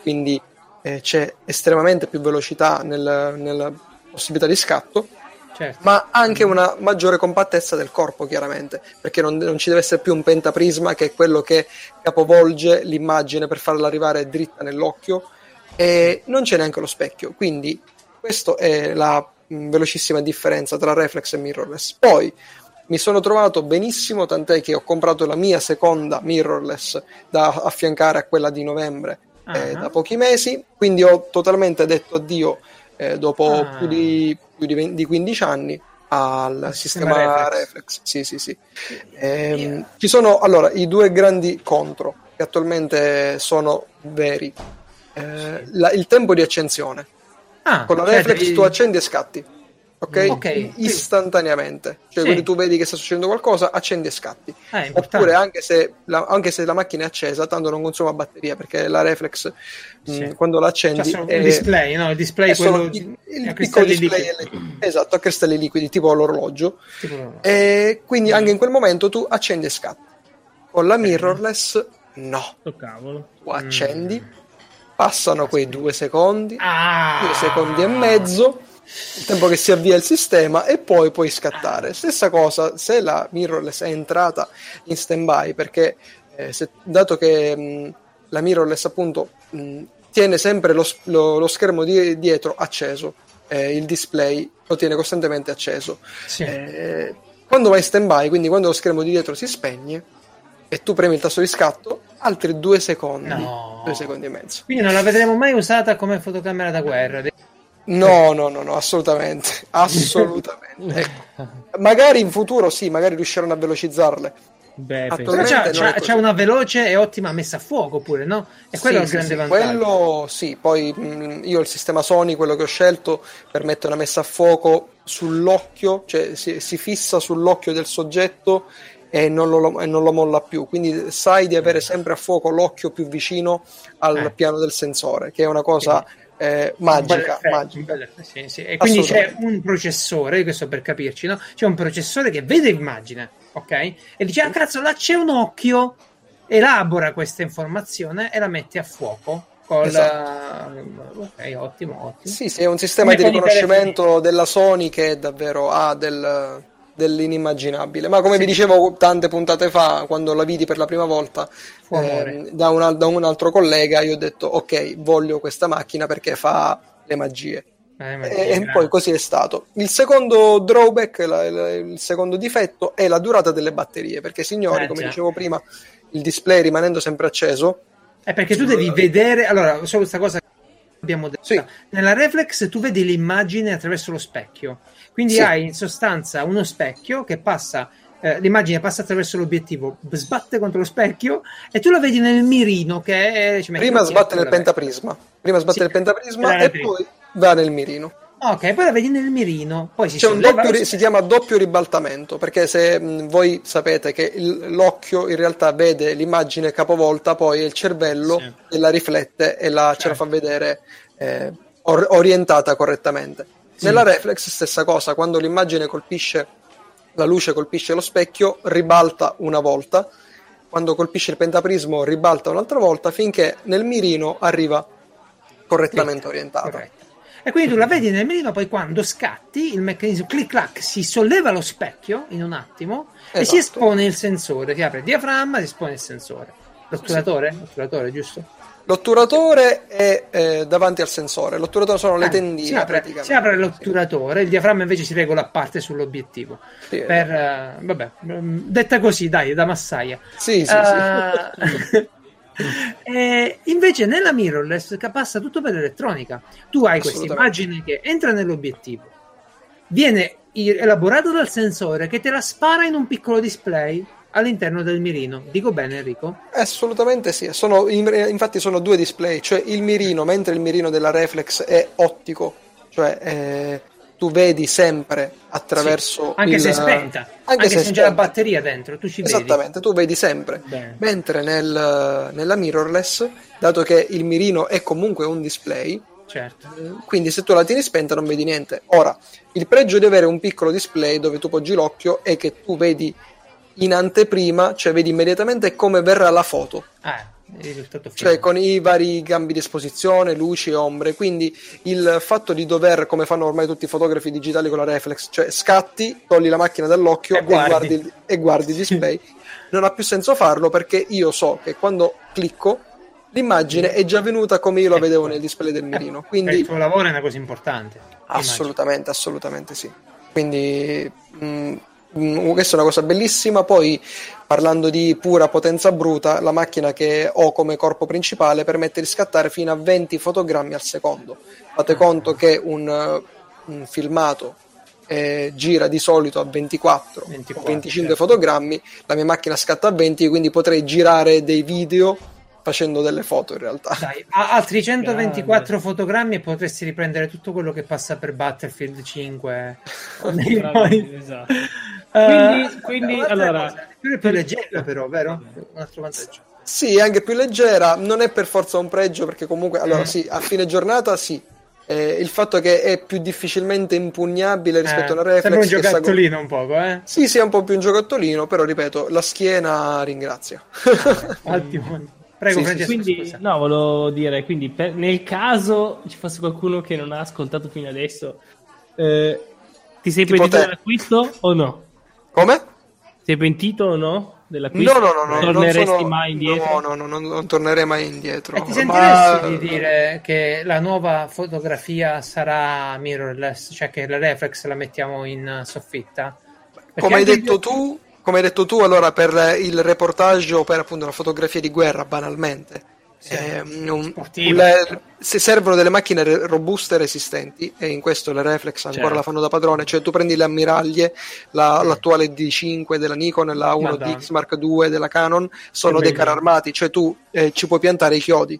quindi eh, c'è estremamente più velocità nel, nella possibilità di scatto, certo. ma anche una maggiore compattezza del corpo, chiaramente, perché non, non, ci deve essere più un pentaprisma che è quello che capovolge l'immagine per farla arrivare dritta nell'occhio, e non c'è neanche lo specchio. Quindi, questa è la mh, velocissima differenza tra reflex e mirrorless. Poi mi sono trovato benissimo, tant'è che ho comprato la mia seconda mirrorless da affiancare a quella di novembre uh-huh. da pochi mesi, quindi ho totalmente detto addio eh, dopo uh-huh. più, di, più di, 20, di, 15 anni al sistema, sistema reflex. reflex. Sì, sì, sì. Eh, yeah. Ci sono allora i due grandi contro che attualmente sono veri. Eh, la, il tempo di accensione. Ah, Con la cioè reflex devi... tu accendi e scatti ok? okay Istantaneamente. Cioè, sì. quindi tu vedi che sta succedendo qualcosa, accendi e scatti. Ah, Oppure anche se, la, anche se, la, macchina è accesa, tanto non consuma batteria, perché la reflex sì. mh, quando la accendi cioè, è il display, no? Il display quello il, il piccolo display esatto, a cristalli liquidi, tipo l'orologio. Tipo. E quindi anche in quel momento tu accendi e scatti. Con la mirrorless no. Oh, cavolo. Tu accendi, mm. passano quei due secondi, ah. due secondi e mezzo il tempo che si avvia il sistema e poi puoi scattare. Stessa cosa se la mirrorless è entrata in stand-by perché eh, se, dato che mh, la mirrorless appunto mh, tiene sempre lo, lo, lo schermo di, dietro acceso, eh, il display lo tiene costantemente acceso. Sì. Eh, quando vai in stand-by, quindi quando lo schermo di dietro si spegne e tu premi il tasto di scatto, altri due secondi, no. due secondi e mezzo. Quindi non la vedremo mai usata come fotocamera da guerra. No, no, no, no, assolutamente, assolutamente. ecco. Magari in futuro sì, magari riusciranno a velocizzarle. Beh, c'è, c'è, c'è, una veloce e ottima messa a fuoco pure, no? E quello sì, è il grande sì, vantaggio. Quello sì, poi mh, io il sistema Sony, quello che ho scelto, permette una messa a fuoco sull'occhio, cioè si, si fissa sull'occhio del soggetto e non, lo, e non, lo, molla più. Quindi sai di avere sempre a fuoco l'occhio più vicino al eh. piano del sensore, che è una cosa eh, magica. magica. Sì, sì. E quindi c'è un processore, questo per capirci, no? C'è un processore che vede l'immagine, ok? E dice, ah cazzo, là c'è un occhio, elabora questa informazione e la mette a fuoco. Col, esatto. Ok, ottimo, ottimo. Sì, sì, è un sistema Come di riconoscimento della Sony che davvero ha del dell'inimmaginabile. Ma come sì. vi dicevo tante puntate fa, quando la vidi per la prima volta eh, da, un, da, un, altro collega, io ho detto ok, voglio questa macchina perché fa le magie. Eh, e, e poi così è stato. Il secondo drawback, la, la, il secondo difetto è la durata delle batterie, perché signori, eh, come già. dicevo prima, il display rimanendo sempre acceso. È perché tu devi vedere, allora, solo questa cosa abbiamo detto. Sì. Nella reflex tu vedi l'immagine attraverso lo specchio quindi sì. hai in sostanza uno specchio che passa, eh, l'immagine passa attraverso l'obiettivo, sbatte contro lo specchio e tu lo vedi nel mirino che è... Prima sbatte nel pentaprisma, prima sbatte sì. pentaprisma e poi va nel mirino. Ok, poi la vedi nel mirino. Poi si, doppio, si chiama doppio ribaltamento perché se mh, voi sapete che il, l'occhio in realtà vede l'immagine capovolta, poi il cervello sì. la riflette e la, certo. ce la certo. fa vedere eh, or- orientata correttamente. Sì. Nella reflex stessa cosa, quando l'immagine colpisce, la luce colpisce lo specchio, ribalta una volta, quando colpisce il pentaprismo ribalta un'altra volta finché nel mirino arriva correttamente sì. orientata. Corretto. E quindi tu la vedi nel mirino, poi quando scatti il meccanismo clic clac si solleva lo specchio in un attimo esatto. e si esatto. espone il sensore, si apre il diaframma, si espone il sensore. L'otturatore? Sì. L'otturatore, giusto? L'otturatore è eh, davanti al sensore, l'otturatore sono le ah, tendine. Si apre, si apre l'otturatore, sì. il diaframma invece si regola a parte sull'obiettivo. Sì, per, uh, vabbè, mm, detta così, dai, da massaia. Sì, sì, uh, sì. e invece nella mirrorless passa tutto per l'elettronica. Tu hai questa immagine che entra nell'obiettivo, viene elaborato dal sensore che te la spara in un piccolo display all'interno del mirino. Dico bene, Enrico? Assolutamente sì. Sono, infatti, sono due display, cioè il mirino, mentre il mirino della Reflex è ottico, cioè eh, tu vedi sempre attraverso. Sì, anche il, se è spenta, anche, anche se, se c'è la batteria dentro, tu ci Esattamente, vedi. tu vedi sempre. Bene. Mentre nel, nella mirrorless, dato che il mirino è comunque un display. Certo. Quindi se tu la tieni spenta non vedi niente. Ora, il pregio di avere un piccolo display dove tu poggi l'occhio è che tu vedi in anteprima, cioè vedi immediatamente come verrà la foto. Eh. cioè con i vari cambi di esposizione, luci ombre. Quindi il fatto di dover, come fanno ormai tutti i fotografi digitali con la reflex, cioè scatti, togli la macchina dall'occhio e guardi, e guardi, e guardi il display, non ha più senso farlo perché io so che quando clicco l'immagine è già venuta come io la vedevo nel display del mirino. Quindi il tuo lavoro è una cosa importante. Assolutamente, immagino. assolutamente sì. Quindi mh, mh, mm, questa è una cosa bellissima. Poi parlando di pura potenza bruta, la macchina che ho come corpo principale permette di scattare fino a 20 fotogrammi al secondo. Fate conto che un, un filmato eh, gira di solito a 24, 24 25 certo. fotogrammi, la mia macchina scatta a 20, quindi potrei girare dei video facendo delle foto in realtà. Dai, altri 124 Grande. fotogrammi e potresti riprendere tutto quello che passa per Battlefield 5. esatto. Quindi, uh, quindi allora... È più leggera però, vero? Un altro vantaggio. Sì, anche più leggera, non è per forza un pregio perché comunque, allora mm. sì, a fine giornata sì, eh, il fatto che è più difficilmente impugnabile rispetto eh, alla reflex. Sembra un giocattolino go- un poco, eh? Sì, sì, è un po' più un giocattolino, però ripeto, la schiena ringrazia. Ottimo. Prego, sì, Francesco. Quindi, scusa. no, volevo dire, quindi per, nel caso ci fosse qualcuno che non ha ascoltato fino adesso, eh, ti sei pentito dell'acquisto o no? Come? Sei pentito o no? Dell'acquisto? No, no, no, no. Non torneresti sono... mai indietro? No, no, no, non, non tornerei mai indietro. E ti sentiresti ma... di dire che la nuova fotografia sarà mirrorless, cioè che la reflex la mettiamo in soffitta? Perché Come hai detto io... tu, come hai detto tu, allora per il reportage o per appunto la fotografia di guerra, banalmente, eh, un, un, se servono delle macchine robuste e resistenti, e in questo le reflex ancora certo. la fanno da padrone, cioè tu prendi le ammiraglie, la, l'attuale D5 della Nikon e la 1DX Mark II della Canon, sono dei carri armati, cioè tu eh, ci puoi piantare i chiodi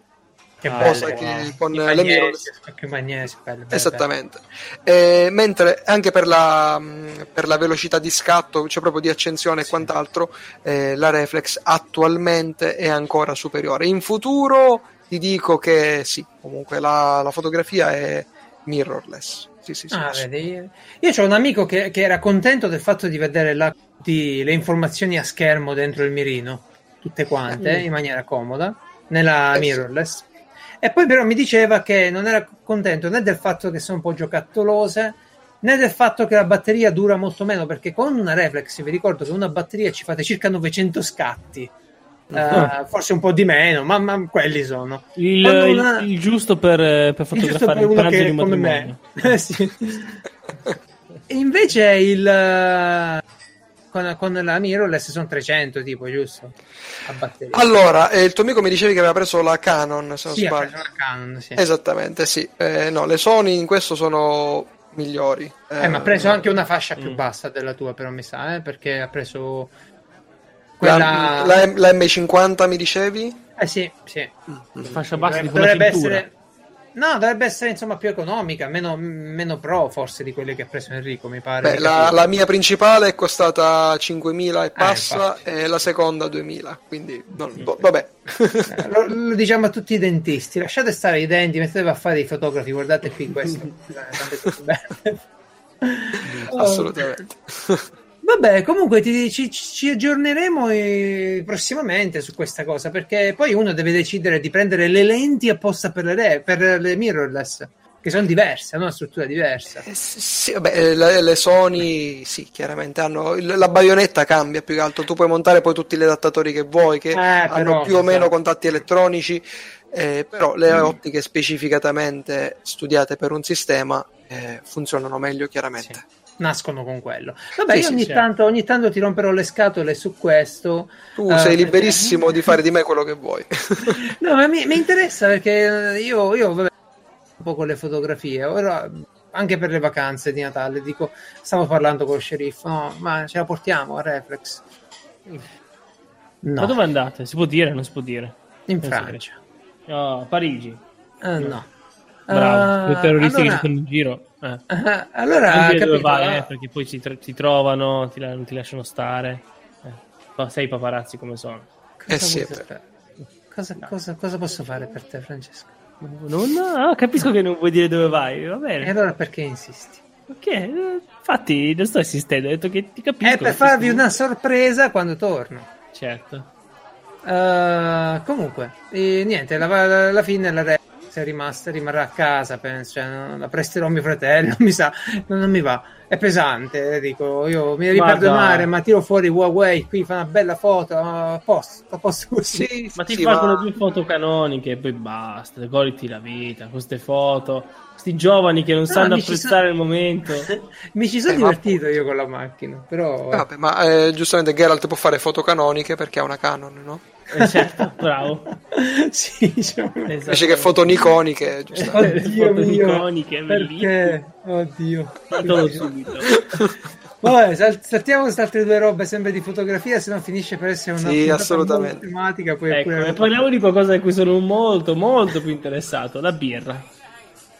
che ah, cosa che con le magnesi, magnesi bello, bello, esattamente. Eh, mentre anche per la, per la, velocità di scatto cioè proprio di accensione sì. e quant'altro eh, la reflex attualmente è ancora superiore. In futuro ti dico che sì comunque la, la fotografia è mirrorless. Sì, sì, sì, ah, vedi, io ho un amico che, che, era contento del fatto di vedere la, di, le informazioni a schermo dentro il mirino tutte quante mm. in maniera comoda nella eh, mirrorless e poi però mi diceva che non era contento né del fatto che sono un po' giocattolose, né del fatto che la batteria dura molto meno, perché con una reflex vi ricordo che una batteria ci fate circa 900 scatti. Uh, forse un po' di meno, ma, ma quelli sono il, una... il, il giusto per, per fotografare il, uno che, come me. Eh, sì. invece il con, con la mirrorless sono 300 tipo, giusto? Allora, eh, il tuo amico mi dicevi che aveva preso la Canon, se non sì, sbaglio. La Canon, sì. Esattamente, sì. Eh, no, le Sony in questo sono migliori. Eh, eh ma ha preso anche una fascia più mm. bassa della tua, però mi sa, eh, perché ha preso quella... La, la, la M50 mi dicevi? Eh sì, sì. Mm. Fascia bassa di quella dovrebbe essere No, dovrebbe essere insomma più economica, meno, meno pro forse di quelle che ha preso Enrico, mi pare. Beh, la, la, mia principale è costata 5.000 e eh, passa eh, e la seconda 2.000, quindi non, sì. vabbè. Eh, lo, lo, diciamo a tutti i dentisti, lasciate stare i denti, mettetevi a fare dei fotografi, guardate qui questo. Assolutamente. Vabbè, comunque ti, ci, ci, aggiorneremo eh, prossimamente su questa cosa perché poi uno deve decidere di prendere le lenti apposta per le, per le mirrorless che sono diverse, hanno una struttura diversa. Eh, sì, vabbè, eh, le, le, Sony sì, chiaramente hanno la baionetta cambia più che altro, tu puoi montare poi tutti gli adattatori che vuoi che eh, hanno più o meno esatto. contatti elettronici, eh, però le mm. ottiche specificatamente studiate per un sistema eh, funzionano meglio chiaramente. Sì nascono con quello. Vabbè, sì, io ogni, sì, tanto, ogni, tanto, ti romperò le scatole su questo. Tu uh, sei liberissimo perché... di fare di me quello che vuoi. no, ma mi, mi interessa perché io, io vabbè, un po' con le fotografie, ora anche per le vacanze di Natale, dico, stavo parlando con lo sceriffo, no, ma ce la portiamo a Reflex. No. Ma dove andate? Si può dire o non si può dire? In Francia. No, Parigi. Uh, no. Bravo, uh, i terroristi allora... che sono in giro. Eh. Uh, allora, capito, dove vai, eh, perché poi ti, ti trovano, ti, non ti lasciano stare. Eh. Sai i paparazzi come sono. Cosa, eh sì, cosa, cosa, cosa, posso fare per te, Francesco? Non, no, capisco che non vuoi dire dove vai, va bene. E allora perché insisti? Ok, eh, infatti non sto insistendo, ho detto che ti capisco. È per farvi una sorpresa quando torno. Certo. Uh, comunque, e niente, alla fine la è rimasta, rimarrà a casa, penso, cioè, la presterò a mio fratello, mi sa, non, non mi va è pesante, dico, io mi devi Guarda. perdonare, ma tiro fuori Huawei, qui fa una bella foto, a posto, a posto così. Sì, ma ti sì, fanno ma... due foto canoniche e poi basta, goditi la vita, queste foto, questi giovani che non no, sanno apprezzare so... il momento. mi ci sono eh, divertito ma... io con la macchina, però... Vabbè, ma eh, giustamente Geralt può fare foto canoniche perché ha una Canon, no? Eh, certo, bravo. sì, diciamo. Invece che foto niconiche, giustamente. Oddio foto mio, perché? Oddio. subito. Vabbè, saltiamo queste altre due robe sempre di fotografia, se no finisce per essere una sì, assolutamente. tematica. Poi ecco, pure... parliamo di qualcosa di cui sono molto, molto più interessato, la birra.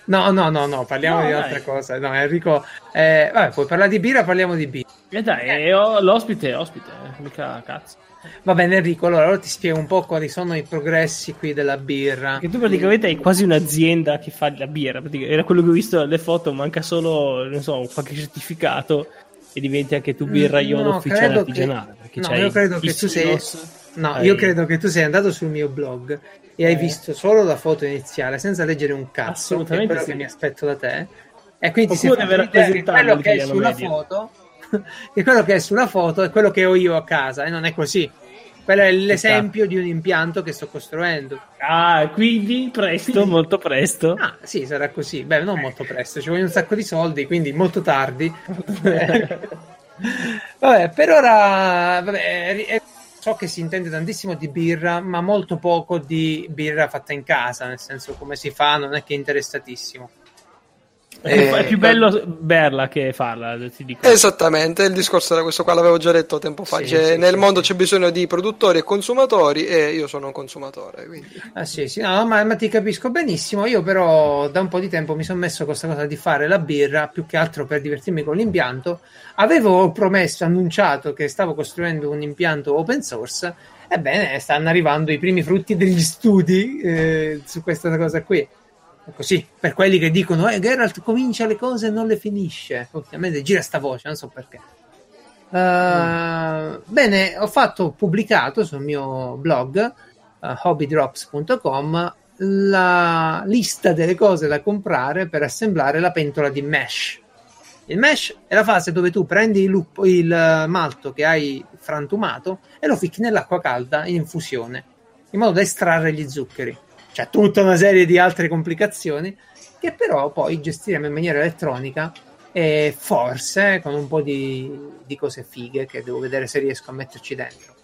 No, no, no, no, parliamo no, di altre cose. No, Enrico, eh, vabbè, puoi parlare di birra, parliamo di birra. E eh dai, eh. l'ospite è ospite, eh, mica cazzo. Va bene Enrico, allora ti spiego un po' quali sono i progressi qui della birra. Che tu praticamente hai quasi un'azienda che fa la birra, era quello che ho visto nelle foto, manca solo, non so, qualche certificato e diventi anche tu birraiolo no, ufficiale artigianale. Che, no, io credo che tu sei... No, hai... io credo che tu sei andato sul mio blog e hai eh. visto solo la foto iniziale senza leggere un cazzo, Assolutamente che è quello sì. che mi aspetto da te. E quindi ti sei fatto quello che è sulla media. foto che quello che è sulla foto è quello che ho io a casa e non è così. Quello è l'esempio di un impianto che sto costruendo. Ah, quindi presto, molto presto. Ah, sì, sarà così. Beh, non molto presto, ci vogliono un sacco di soldi, quindi molto tardi. vabbè, per ora, vabbè, so che si intende tantissimo di birra, ma molto poco di birra fatta in casa, nel senso come si fa, non è che è interessatissimo. Eh, è più bello berla che farla, ti dico. Esattamente, il discorso era questo qua, l'avevo già detto tempo fa. Sì, cioè, sì, nel sì. mondo c'è bisogno di produttori e consumatori e io sono un consumatore. Quindi. Ah sì, sì, no, ma, ma, ti capisco benissimo. Io però da un po' di tempo mi sono messo questa cosa di fare la birra, più che altro per divertirmi con l'impianto. Avevo promesso, annunciato che stavo costruendo un impianto open source. Ebbene, stanno arrivando i primi frutti degli studi eh, su questa cosa qui così per quelli che dicono eh, Geralt comincia le cose e non le finisce. Ovviamente gira sta voce non so perché. Uh, mm. bene ho fatto pubblicato sul mio blog uh, hobbydrops.com la lista delle cose da comprare per assemblare la pentola di mesh. Il mesh è la fase dove tu prendi il, lupo, il malto che hai frantumato e lo ficchi nell'acqua calda in infusione in modo da estrarre gli zuccheri c'è tutta una serie di altre complicazioni che però poi gestiremo in maniera elettronica e forse con un po' di, di cose fighe che devo vedere se riesco a metterci dentro.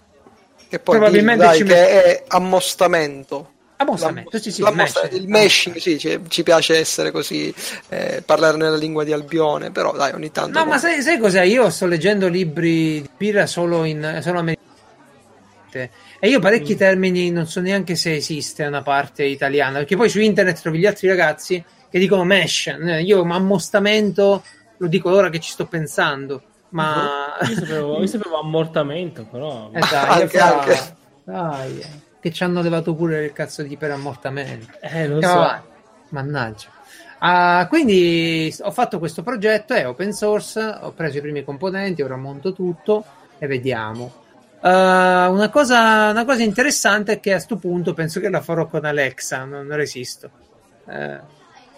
Che poi probabilmente dai, che metto... è ammostamento. Ammostamento, sì, sì, il, mesh, il meshing, sì, cioè, ci piace essere così, eh, parlare nella lingua di Albione, però dai, ogni tanto. No, ma sai, sai cos'è? Io sto leggendo libri di birra solo in solo americani e io parecchi mm. termini non so neanche se esiste una parte italiana, perché poi su internet trovi gli altri ragazzi che dicono mesh. Io ammostamento lo dico ora che ci sto pensando, ma... Io sapevo, io sapevo ammortamento, però... Eh dai, anche, fa... anche. dai, che ci hanno levato pure il cazzo di per ammortamento. Eh, lo so. Avanti. Mannaggia. Uh, quindi ho fatto questo progetto, è open source, ho preso i primi componenti, ora monto tutto e vediamo. Uh, una, cosa, una, cosa, interessante è che a questo punto penso che la farò con Alexa, non, non resisto. Uh,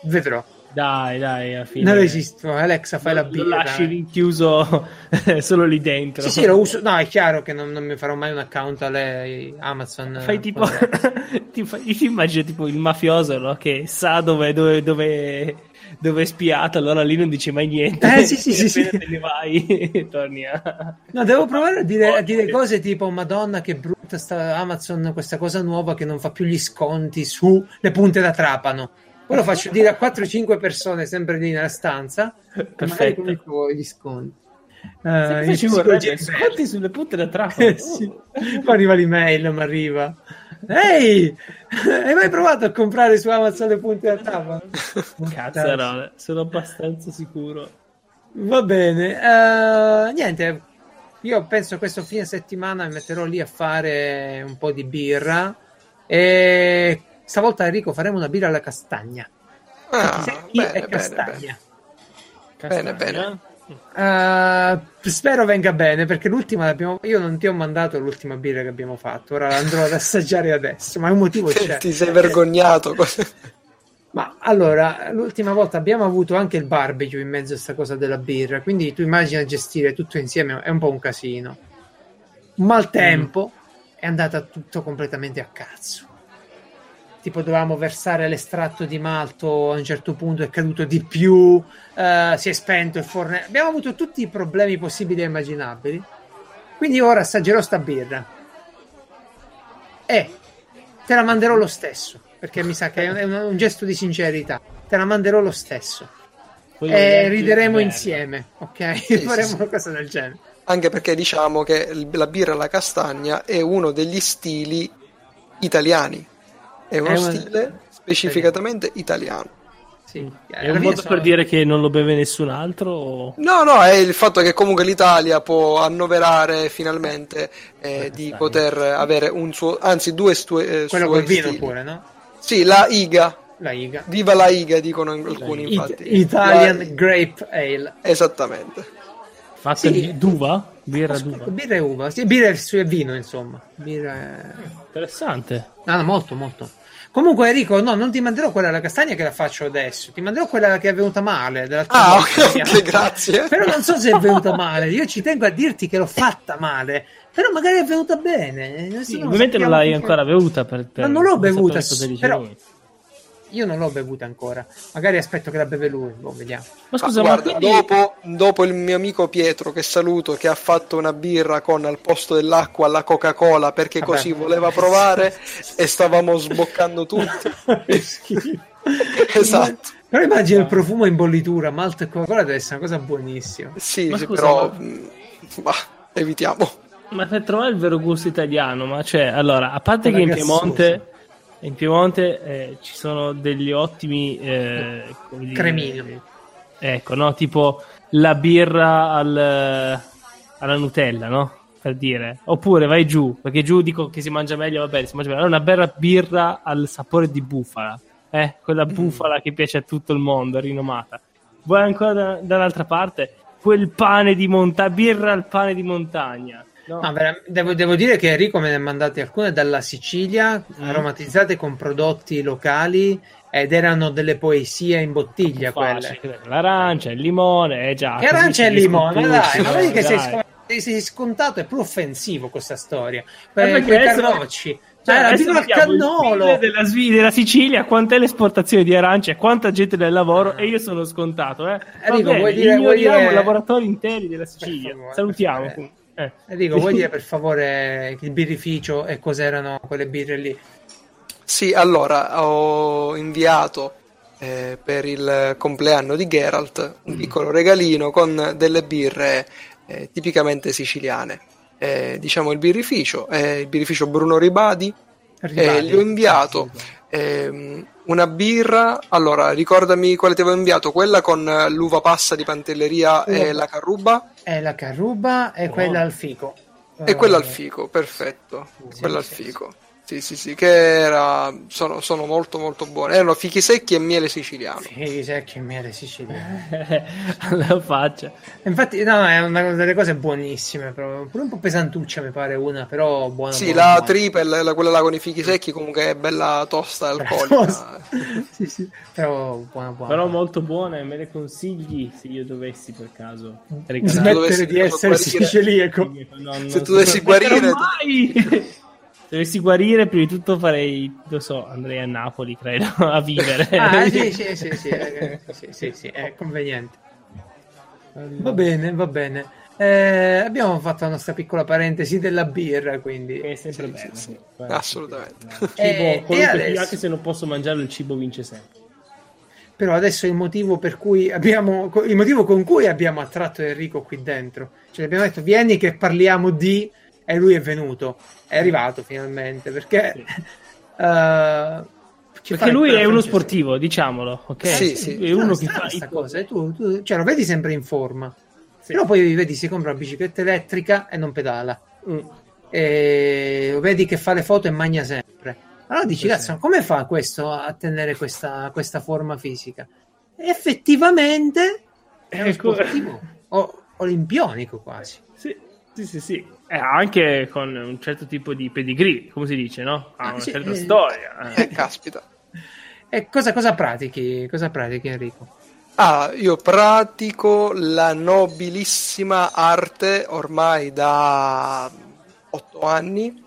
vedrò. Dai, dai, alla fine. Non resisto, Alexa, fai lo, la birra. Lo lasci rinchiuso solo lì dentro. Sì, sì, lo uso. No, è chiaro che non, non mi farò mai un account a lei, Amazon. Fai tipo. ti, fai, ti immagino tipo il mafioso, no? Che sa dove, dove, dove dove è spiata, allora lì non dice mai niente. Eh sì, sì, sì, sì. te ne vai, torni a... No, devo provare a dire, a dire cose tipo, madonna che brutta sta Amazon, questa cosa nuova che non fa più gli sconti sulle punte da trapano. Poi lo faccio dire a 4-5 persone sempre lì nella stanza. Perfetto. gli sconti. Uh, ci vorrebbe sconti sulle punte da trapano. Eh, sì. Poi arriva l'email, ma arriva. Ehi, hai mai provato a comprare su Amazon le punte a tavola? Cazzarola, sono abbastanza sicuro. Va bene, uh, niente. Io penso questo fine settimana mi metterò lì a fare un po' di birra. E stavolta, Enrico, faremo una birra alla castagna. Ah, bene, bene, castagna. Bene, bene. Uh, spero venga bene perché l'ultima l'abbiamo. Io non ti ho mandato l'ultima birra che abbiamo fatto. Ora andrò ad assaggiare adesso. Ma un motivo c'è. Ti sei vergognato. ma allora, l'ultima volta abbiamo avuto anche il barbecue in mezzo a questa cosa della birra. Quindi tu immagina gestire tutto insieme, è un po' un casino. Un maltempo mm. è andata tutto completamente a cazzo tipo dovevamo versare l'estratto di malto a un certo punto è caduto di più, uh, si è spento il forno. Abbiamo avuto tutti i problemi possibili e immaginabili. Quindi ora assaggerò sta birra. E te la manderò lo stesso, perché mi sa che è un, un gesto di sincerità. Te la manderò lo stesso. Poi e rideremo insieme, ok? Sì, Faremo sì, una cosa del genere. Anche perché diciamo che la birra alla castagna è uno degli stili italiani è uno è stile una... specificatamente italiano. Sì. È un modo sono... per dire che non lo beve nessun altro? O... No, no, è il fatto che comunque l'Italia può annoverare finalmente eh, di poter avere un suo, anzi due stue, eh, Quello col vino pure, no? Sì, la IGA. La IGA. Viva la IGA, dicono alcuni, la infatti. Italian la... Grape Ale. Esattamente. Fatta sì. di d'uva? Birra d'uva. Birra e uva, sì, birra e vino, insomma. Birra. Interessante. Ah, no, molto, molto. Comunque, Enrico, no, non ti manderò quella alla castagna che la faccio adesso, ti manderò quella che è venuta male. Ah, ok, okay grazie. Però non so se è venuta male. Io ci tengo a dirti che l'ho fatta male. Però magari è venuta bene. Sì, ovviamente non l'hai ancora bevuta. Per, per Ma non l'ho bevuta, però, io non l'ho bevuta ancora. Magari aspetto che la beve lui. Boh, vediamo. Ma scusa, ma guarda, quindi... dopo, dopo, il mio amico Pietro, che saluto, che ha fatto una birra con al posto dell'acqua la Coca-Cola perché Vabbè. così voleva provare e stavamo sboccando tutti. esatto. Però immagina il profumo in bollitura, malto e Coca-Cola deve essere una cosa buonissima. Sì, scusa, però ma... Mm, bah, evitiamo. Ma per trovare il vero gusto italiano, ma cioè, allora, a parte che in Piemonte in Piemonte eh, ci sono degli ottimi eh, cremini. Ecco, no? Tipo la birra al, alla Nutella, no? Per dire. Oppure vai giù, perché giù dico che si mangia meglio, va bene, si mangia meglio. Allora una bella birra al sapore di bufala. Eh? Quella mm. bufala che piace a tutto il mondo, rinomata. Vuoi ancora da, dall'altra parte? Quel pane di montagna, birra al pane di montagna No. No, devo, devo, dire che Enrico me ne ha mandate alcune dalla Sicilia, mm. aromatizzate con prodotti locali ed erano delle poesie in bottiglia quelle. L'arancia, il limone, eh già. Che arancia e il limone, dai, ma vedi che sei, sei, scontato, è più offensivo questa storia. Per, quei carrocci. Cioè, era viva il cannolo della, della Sicilia, quant'è l'esportazione di arance, quanta gente del lavoro, ah. e io sono scontato. Eh. Enrico, vuoi dire, vuoi dire... lavoratori interi della Sicilia. Favore, Salutiamo. Eh. Eh. Enrico, vuoi dire per favore il birrificio e cos'erano quelle birre lì? Sì, allora ho inviato eh, per il compleanno di Geralt un mm. piccolo regalino con delle birre eh, tipicamente siciliane. Eh, diciamo il birrificio, eh, il birrificio Bruno Ribadi. Ribadi. gli ho inviato ehm, una birra. Allora, ricordami quale ti avevo inviato, quella con l'uva passa di Pantelleria e la carruba è la carruba e oh. quella al fico. E quella al eh, fico, perfetto. Sì, quella sì, al fico. Sì, sì, sì, che era, sono, sono, molto molto buone. Erano fichi secchi e miele siciliano. Fichi secchi e miele siciliano. La faccia. Infatti, no, è una delle cose buonissime, però. Pure un po' pesantuccia mi pare una, però buona. Sì, buona, la buona. triple, la, quella là con i fichi secchi, comunque è bella tosta e alcolica. sì, sì, però buona, buona. Però molto buona e me le consigli se io dovessi per caso smettere di essere siciliaco. se tu dovessi guarire... Mai! Se dovessi guarire, prima di tutto farei, lo so, andrei a Napoli, credo, a vivere. ah, sì, sì, sì, sì, eh, sì, sì, sì, è conveniente. Va bene, va bene. Eh, abbiamo fatto la nostra piccola parentesi della birra, quindi è sempre sì, bello. Sì, sì. Assolutamente. Eh, cibo, adesso... Anche se non posso mangiarlo, il cibo vince sempre. Però adesso il motivo per cui abbiamo il motivo con cui abbiamo attratto Enrico qui dentro. Cioè abbiamo detto vieni che parliamo di e lui è venuto, è arrivato finalmente perché... Sì. Uh, perché lui è uno sportivo, diciamolo, ok? Sì, sì. È uno che fa questa cosa, tu, tu, cioè lo vedi sempre in forma. Sì. Però poi vedi si compra una bicicletta elettrica e non pedala. Mm. E lo vedi che fa le foto e magna sempre. Allora dici, cazzo, come fa questo a tenere questa, questa forma fisica? E effettivamente è ecco. sportivo. o- olimpionico quasi. Sì, sì, sì, sì. Eh, anche con un certo tipo di pedigree, come si dice, no? Ha Ah, una sì, certa eh, storia. eh. Eh, caspita. E cosa, cosa pratichi? Cosa pratichi Enrico? Ah, io pratico la nobilissima arte ormai da otto anni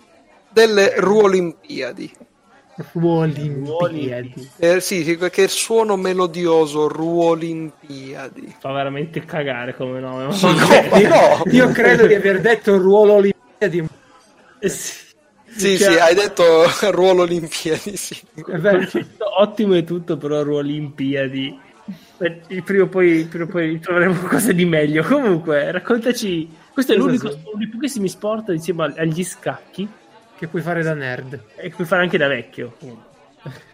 delle Ruolimpiadi. Ruolimpiadi. Eh, sì, sì, perché il suono melodioso Ruolimpiadi. Fa veramente cagare come nome. ma No, ma no. Io credo di aver detto ruolo Olimpiadi. Eh, sì. Sì, Cioè, sì, hai detto ruolo Olimpiadi, sì. È. Ottimo e tutto, però Olimpiadi. Eh, Prima o poi, prima o poi troveremo qualcosa di meglio. Comunque, raccontaci. Questo è l'unico, uno dei pochissimi sport insieme agli scacchi Che puoi fare da nerd. e che puoi fare anche da vecchio.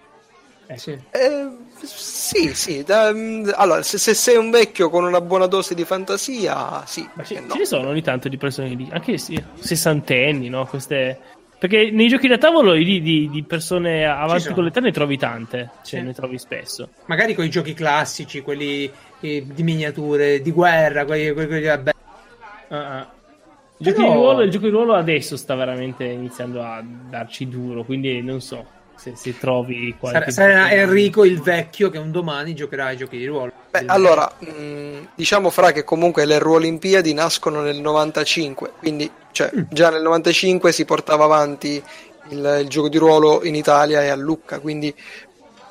Sì. Eh, sì, sì. da- mm, allora, se, se sei un vecchio con una buona dose di fantasia, sì. Ma ce, no? ce ne sono ogni tanto di persone di, anche sì, sessantenni, no? Queste... Perché nei giochi da tavolo di, di- di persone avanti con l'età ne trovi tante, cioè Sì. ne trovi spesso. Magari con i giochi classici, quelli eh, di miniature, di guerra, quelli, quelli, quelli vabbè. Ah, ah. Il, gioco Però- di ruolo, il gioco di ruolo adesso sta veramente iniziando a darci duro, quindi non so se, se trovi qualche... Sarà, sarà Enrico il vecchio che un domani giocherà ai giochi di ruolo. Beh, allora, mh, diciamo fra che comunque le Ruolimpiadi nascono nel 95, quindi cioè, Mm. già nel 95 si portava avanti il, il gioco di ruolo in Italia e a Lucca, quindi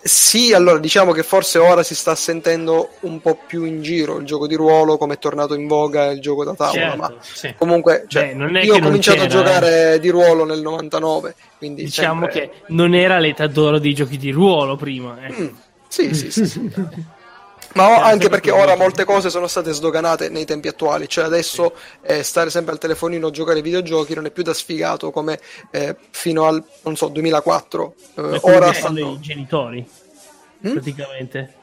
sì, allora diciamo che forse ora si sta sentendo un po' più in giro il gioco di ruolo come è tornato in voga il gioco da tavola, Certo. ma Sì. comunque cioè, Beh, non è io che ho non cominciato a c'era, giocare di ruolo nel 99, quindi Diciamo sempre- che non era l'età d'oro dei giochi di ruolo prima. ecco. Mm, sì, sì, sì, sì. Ma anche perché quello. ora molte cose sono state sdoganate nei tempi attuali, cioè adesso eh, stare sempre al telefonino a giocare ai videogiochi non è più da sfigato come eh, fino al, non so, 2004. Eh, quello ora stanno... i genitori, Mm? praticamente.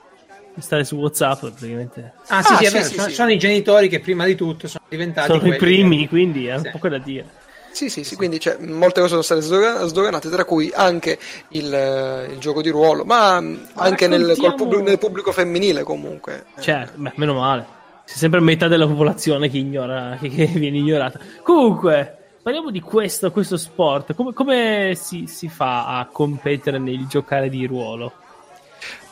Stare su WhatsApp, praticamente. Ah, sì, Ah, sì, sì, sì, sono, sì. sono i genitori che prima di tutto sono diventati Sono i primi, che- quindi è un Sì. poco da dire. Sì, sì, sì, quindi cioè, molte cose sono state sdoga- sdoganate, tra cui anche il, eh, il gioco di ruolo, ma mh, anche nel, pubblico, nel pubblico femminile comunque. Eh, Cioè, beh, meno male. C'è sempre metà della popolazione che, ignora, che, che viene ignorata. Comunque, parliamo di questo, questo sport. Come, come si, si fa a competere nel giocare di ruolo?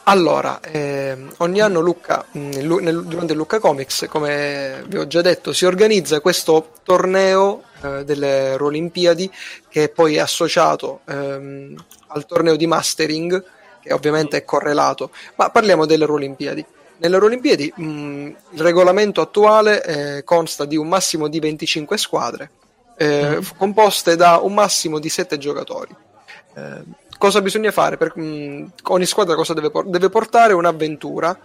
Allora, ehm, ogni anno Lucca, mh, lu- nel- durante il Lucca Comics, come vi ho già detto, si organizza questo torneo eh, delle Olimpiadi che poi è associato ehm, al torneo di mastering, che ovviamente è correlato, ma parliamo delle Olimpiadi. Nelle Olimpiadi mh, il regolamento attuale eh, consta di un massimo di 25 squadre, eh, f- composte da un massimo di 7 giocatori. Eh, cosa bisogna fare? Per, mh, ogni squadra cosa deve, por- deve portare? Un'avventura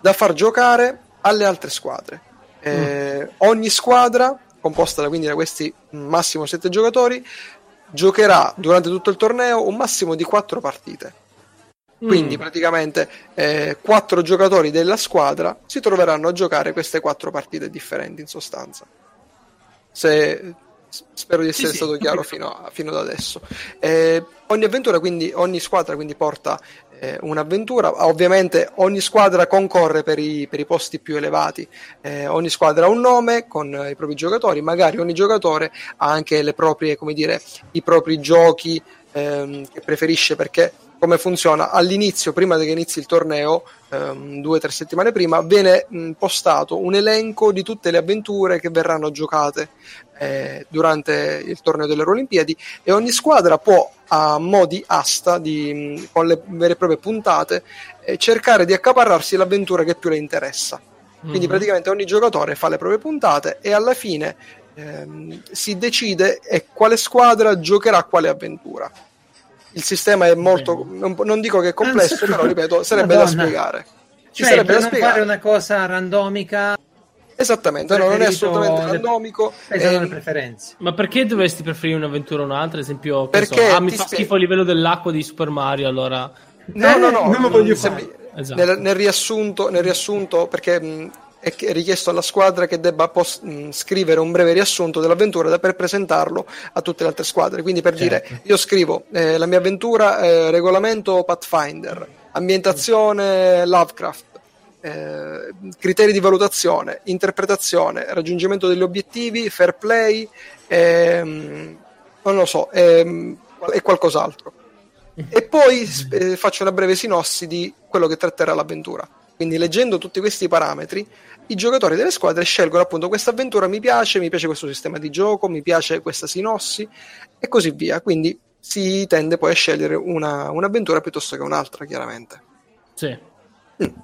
da far giocare alle altre squadre. Eh, Ogni squadra, composta da, quindi da questi massimo 7 giocatori, giocherà durante tutto il torneo un massimo di 4 partite. Quindi Mm. praticamente eh, quattro giocatori della squadra si troveranno a giocare queste quattro partite differenti in sostanza. Se, spero di essere sì, stato ho chiaro fino, a- fino ad adesso. Eh, ogni avventura, quindi ogni squadra quindi porta eh, un'avventura. Ovviamente ogni squadra concorre per i, per i posti più elevati. Eh, ogni squadra ha un nome con eh, i propri giocatori. Magari ogni giocatore ha anche le proprie, come dire, i propri giochi ehm, che preferisce perché come funziona all'inizio prima che inizi il torneo ehm, due o tre settimane prima viene mh, postato un elenco di tutte le avventure che verranno giocate eh, durante il torneo delle Olimpiadi e ogni squadra può a mo' di asta di, con le vere e proprie puntate eh, cercare di accaparrarsi l'avventura che più le interessa quindi Mhm. praticamente ogni giocatore fa le proprie puntate e alla fine ehm, si decide eh, quale squadra giocherà quale avventura. Il sistema è molto, non, non dico che è complesso, però ripeto, sarebbe da Madonna. spiegare. Ci Cioè, sarebbe da spiegare. fare una cosa randomica, Esattamente, no, non è assolutamente le- randomico. pensano alle ehm, preferenze. Ma perché dovresti preferire un'avventura o un'altra? Ad esempio, Perché so, ah, mi fa spie- schifo a livello dell'acqua di Super Mario, allora... No, no, no, non lo voglio fare. Esatto. nel, nel riassunto, nel riassunto, perché mh, è richiesto alla squadra che debba pos- mh, scrivere un breve riassunto dell'avventura da- per presentarlo a tutte le altre squadre. Quindi per Certo. dire, io scrivo eh, la mia avventura, eh, regolamento Pathfinder, ambientazione Lovecraft. Eh, criteri di valutazione, interpretazione, raggiungimento degli obiettivi, fair play, ehm, non lo so, ehm, e qualcos'altro. E poi eh, faccio una breve sinossi di quello che tratterà l'avventura. Quindi leggendo tutti questi parametri, i giocatori delle squadre scelgono appunto questa avventura mi piace, mi piace questo sistema di gioco, mi piace questa sinossi e così via. Quindi si tende poi a scegliere una, un'avventura piuttosto che un'altra, chiaramente. Sì. Mm.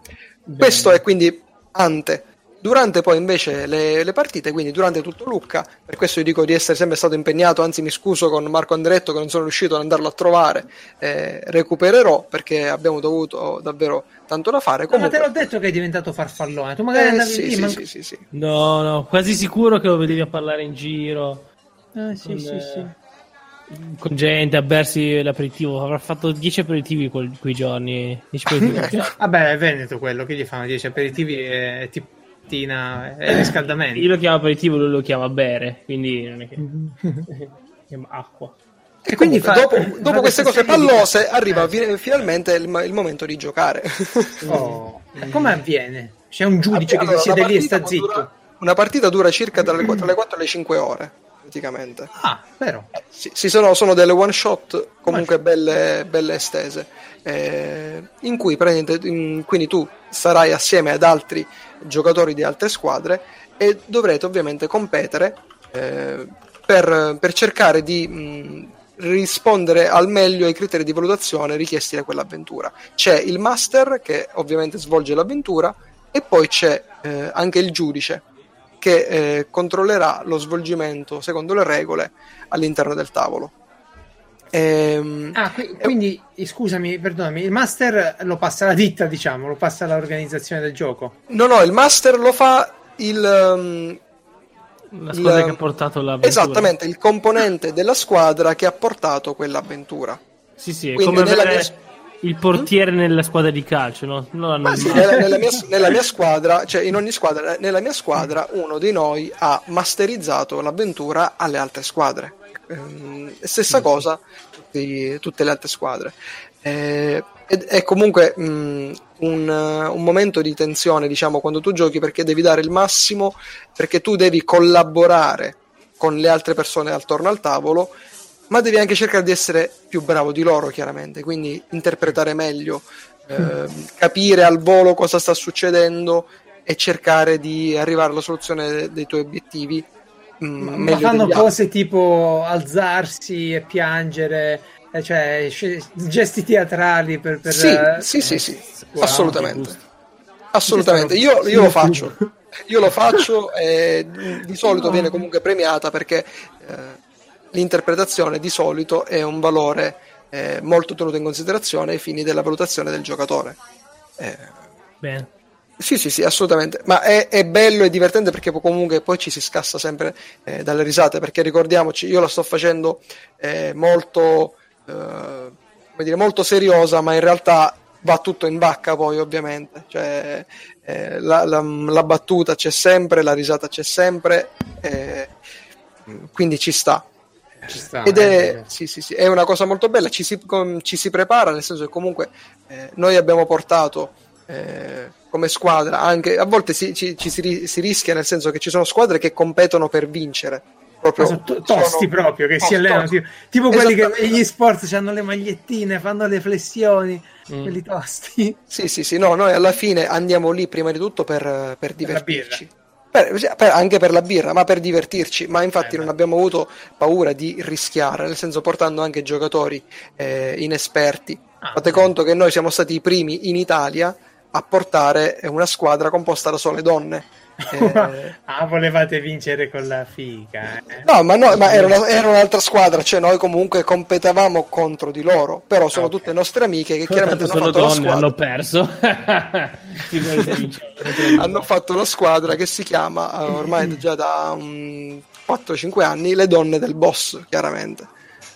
Questo è quindi ante. Durante poi invece le, le, partite, quindi durante tutto Lucca, per questo io dico di essere sempre stato impegnato, anzi mi scuso con Marco Andretto che non sono riuscito ad andarlo a trovare, eh, recupererò perché abbiamo dovuto davvero tanto da fare. Comunque... Ma te l'ho detto che è diventato farfallone, tu magari eh, andavi sì, lì, sì, ma... sì, sì, sì, No, no, quasi sicuro che lo vedevi a parlare in giro. Eh, sì, con, sì, sì con gente a bersi l'aperitivo. Avrà fatto 10 aperitivi quel, quei giorni. Aperitivi. Vabbè, è Veneto quello. Che gli fanno 10 aperitivi e tiptina e riscaldamento. Io lo chiamo aperitivo, lui lo chiama bere. Quindi non è che. chiama acqua. E quindi fa, dopo, dopo queste cose pallose arriva eh. finalmente il, il, momento di giocare. Oh, come avviene? C'è un giudice allora, che siede lì e sta zitto. Dura, una partita dura circa tra le, tra le 4 e le 5 ore praticamente. Ah, vero? Sì, sì sono, sono, delle one shot comunque belle, belle estese, eh, in cui in, quindi tu sarai assieme ad altri giocatori di altre squadre e dovrete ovviamente competere eh, per, per, cercare di mh, rispondere al meglio ai criteri di valutazione richiesti da quell'avventura. C'è il master che ovviamente svolge l'avventura e poi c'è eh, anche il giudice che eh, controllerà lo svolgimento secondo le regole all'interno del tavolo. Ehm, ah, qui, quindi eh, scusami, perdonami, il master lo passa la ditta, diciamo, lo passa all'organizzazione del gioco? No, no, il master lo fa il. Um, la squadra il, che ha portato l'avventura. Esattamente, il componente della squadra che ha portato quell'avventura. Sì, sì, è Quindi come nella mia il portiere nella squadra di calcio, no? sì, nella, nella, mia, nella, mia, squadra, cioè in ogni squadra, nella mia squadra, uno di noi ha masterizzato l'avventura alle altre squadre. Ehm, stessa cosa tutti, tutte le altre squadre. Eh, è comunque mh, un, un, momento di tensione, diciamo, quando tu giochi perché devi dare il massimo, perché tu devi collaborare con le altre persone attorno al tavolo ma devi anche cercare di essere più bravo di loro, chiaramente, quindi interpretare meglio, eh, capire al volo cosa sta succedendo e cercare di arrivare alla soluzione dei tuoi obiettivi. Mm, ma fanno cose altri. tipo alzarsi e piangere, eh, cioè gesti teatrali per... per sì, eh, sì, sì, sì, wow, assolutamente. Assolutamente, io, io lo faccio. Io lo faccio e di solito viene comunque premiata perché eh, l'interpretazione di solito è un valore eh, molto tenuto in considerazione ai fini della valutazione del giocatore. Eh, Bene. Sì, sì, sì, assolutamente. Ma è, è, bello e divertente perché comunque poi ci si scassa sempre eh, dalle risate. Perché ricordiamoci, io la sto facendo eh, molto, eh, come dire, molto seriosa, ma in realtà va tutto in bacca poi, ovviamente. Cioè, eh, la, la, la, battuta c'è sempre, la risata c'è sempre, eh, quindi ci sta. Sta, Ed è, eh, sì, sì, sì, è, una cosa molto bella, ci si, com, ci si prepara, nel senso che comunque eh, noi abbiamo portato eh, come squadra, anche a volte si, ci, ci si, si, rischia, nel senso che ci sono squadre che competono per vincere. Proprio, sono to- tosti sono, proprio, che si allenano, tipo, tipo quelli che negli sport hanno le magliettine, fanno le flessioni, mm. quelli tosti. Sì, sì, sì, no, noi alla fine andiamo lì prima di tutto per, per divertirci. Per per, anche per la birra, ma per divertirci. Ma infatti eh, non abbiamo avuto paura di rischiare, nel senso portando anche giocatori eh, inesperti. Ah, Fate sì. conto che noi siamo stati i primi in Italia a portare una squadra composta da sole donne. Eh... ah, volevate vincere con la figa? Eh? No, ma, no, ma era, una, era, un'altra squadra, cioè noi comunque competavamo contro di loro, però sono okay. tutte nostre amiche che chiaramente hanno fatto donne, hanno perso. hanno fatto una squadra che si chiama, eh, ormai già da um, 4-5 anni, le donne del boss, chiaramente.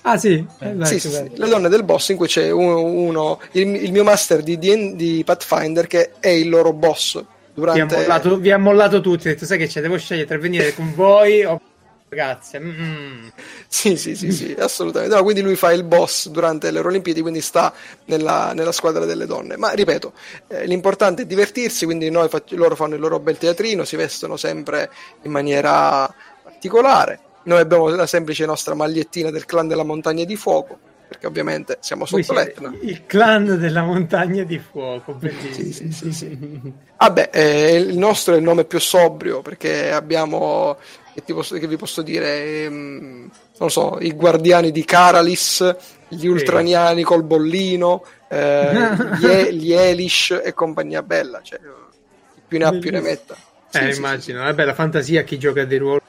Ah sì, eh, sì, sì, sì, le donne del boss in cui c'è uno, uno il, il, mio master di, di, di Pathfinder che è il loro boss Durante... Vi, ha mollato, vi ha mollato tutti, ha detto sai che c'è, devo scegliere tra venire con voi o ragazze. Mm. Sì, sì, sì, sì, assolutamente. No, quindi lui fa il boss durante le Olimpiadi, quindi sta nella, nella squadra delle donne. Ma ripeto, eh, l'importante è divertirsi, quindi noi, loro fanno il loro bel teatrino, si vestono sempre in maniera particolare. Noi abbiamo la semplice nostra magliettina del clan della montagna di fuoco, perché ovviamente siamo sotto l'Etna. Il clan della montagna di fuoco, bellissimo. Sì, sì, sì, Vabbè, eh, il nostro è il nome più sobrio, perché abbiamo, che, posso, che vi posso dire, ehm, non so, i guardiani di Caralis, gli ultraniani col bollino, eh, gli, gli Elish e compagnia bella, cioè, più ne ha più ne metta. eh, immagino, vabbè, la fantasia chi gioca di ruolo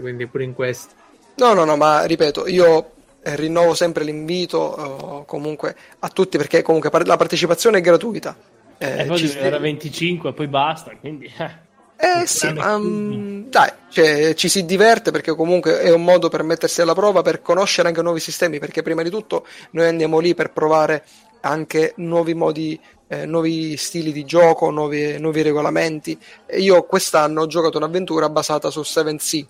quindi pure in questo. No, no, no, ma ripeto, io eh, rinnovo sempre l'invito eh, comunque a tutti perché comunque la partecipazione è gratuita. Eh, e poi ci era 25 e poi basta, quindi... Eh sì, ma um, dai, cioè, ci si diverte perché comunque è un modo per mettersi alla prova, per conoscere anche nuovi sistemi, perché prima di tutto noi andiamo lì per provare anche nuovi modi, eh, nuovi stili di gioco, nuovi, nuovi regolamenti. Io quest'anno ho giocato un'avventura basata su 7C,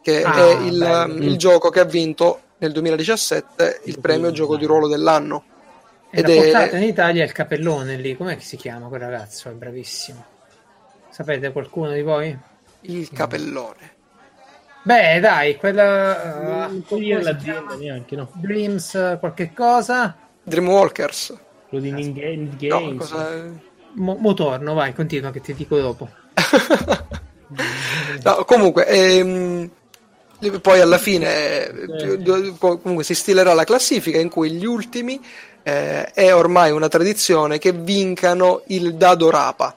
che ah, è il, il, gioco che ha vinto nel 2017 il premio gioco di ruolo dell'anno. Ed è portato in Italia il capellone lì, com'è che si chiama quel ragazzo? È bravissimo. Sapete qualcuno di voi? Il capellone. Beh, dai, quella. Non puoi dire l'azienda neanche, no? Dreams, qualche cosa. Dreamwalkers. Quello di Need Games. No, cosa... Mo- Motorno, vai, continua che ti dico dopo. no, comunque, ehm, poi alla fine eh, comunque si stilerà la classifica in cui gli ultimi eh, è ormai una tradizione che vincano il dado rapa.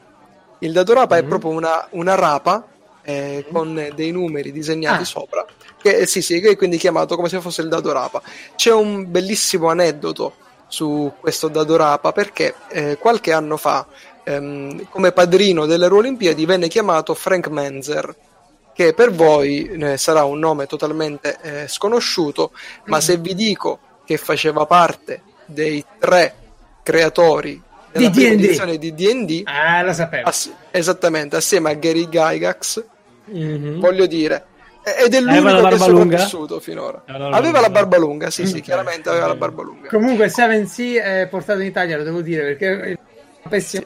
Il dado rapa mm-hmm. è proprio una, una rapa eh, mm-hmm. con dei numeri disegnati ah. sopra, che, sì, sì, che è quindi chiamato come se fosse il dado rapa. C'è un bellissimo aneddoto su questo dado rapa perché eh, qualche anno fa ehm, come padrino delle Olimpiadi venne chiamato Frank Menzer che per voi eh, sarà un nome totalmente eh, sconosciuto, ma se vi dico che faceva parte dei tre creatori della di edizione di D&D, ah, lo sapevo. Ass- esattamente, assieme a Gary Gygax, mm-hmm. voglio dire, ed è l'unico che è sopravvissuto finora. Aveva, aveva la barba lunga, sì, sì, chiaramente aveva la barba lunga. Comunque 7C è portato in Italia, lo devo dire, perché è pessimo.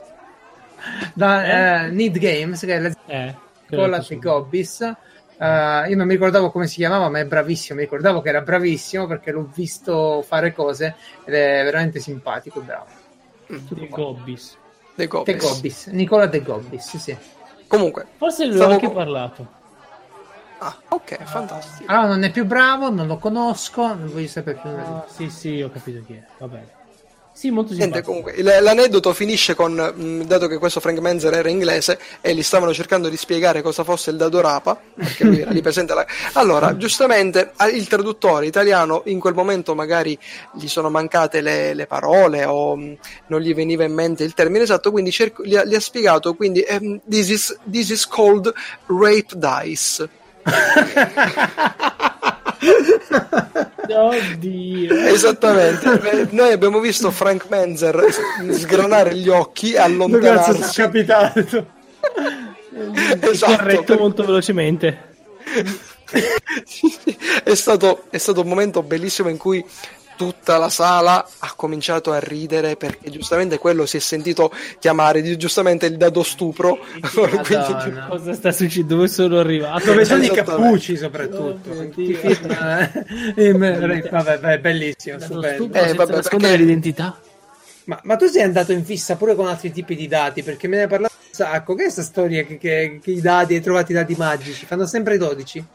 Da eh? uh, Need Games, che è la... Eh Nicola De Gobbis. Uh, io non mi ricordavo come si chiamava, ma è bravissimo. Mi ricordavo che era bravissimo perché l'ho visto fare cose ed è veramente simpatico. Bravo. De Gobbis. De Gobbis. De Gobbis. Nicola De Gobbis, sì. Comunque, forse lui stavo... anche parlato. Ah, ok, fantastico. Allora non è più bravo, non lo conosco, non voglio sapere più. Ah, sì, sì, ho capito chi è. Va bene. Sì, molto Niente, comunque, l'aneddoto finisce con, mh, dato che questo Frank Menzer era inglese e gli stavano cercando di spiegare cosa fosse il dado rapa, perché lui era lì presente. La... Allora, giustamente, il traduttore italiano in quel momento magari gli sono mancate le, le parole o mh, non gli veniva in mente il termine esatto, quindi cerco, gli, ha, gli, ha, spiegato, quindi um, this, is, this is called rape dice. Oddio. Esattamente. Noi abbiamo visto Frank Menzer sgranare gli occhi e allontanarsi. Che cazzo è capitato? esatto. Corretto molto velocemente. è, stato, è stato un momento bellissimo in cui tutta la sala ha cominciato a ridere perché giustamente quello si è sentito chiamare giustamente il dado stupro. Quindi... Cosa sta succedendo? Dove sono arrivato? Dove sono i cappucci soprattutto? Oh, eh, vabbè, è bellissimo. Stupendo. Eh, vabbè, perché... l'identità. Ma, ma, tu sei andato in fissa pure con altri tipi di dati perché me ne hai parlato un sacco. Che è questa storia che, che, che i dati, hai trovato i dati magici? Fanno sempre 12?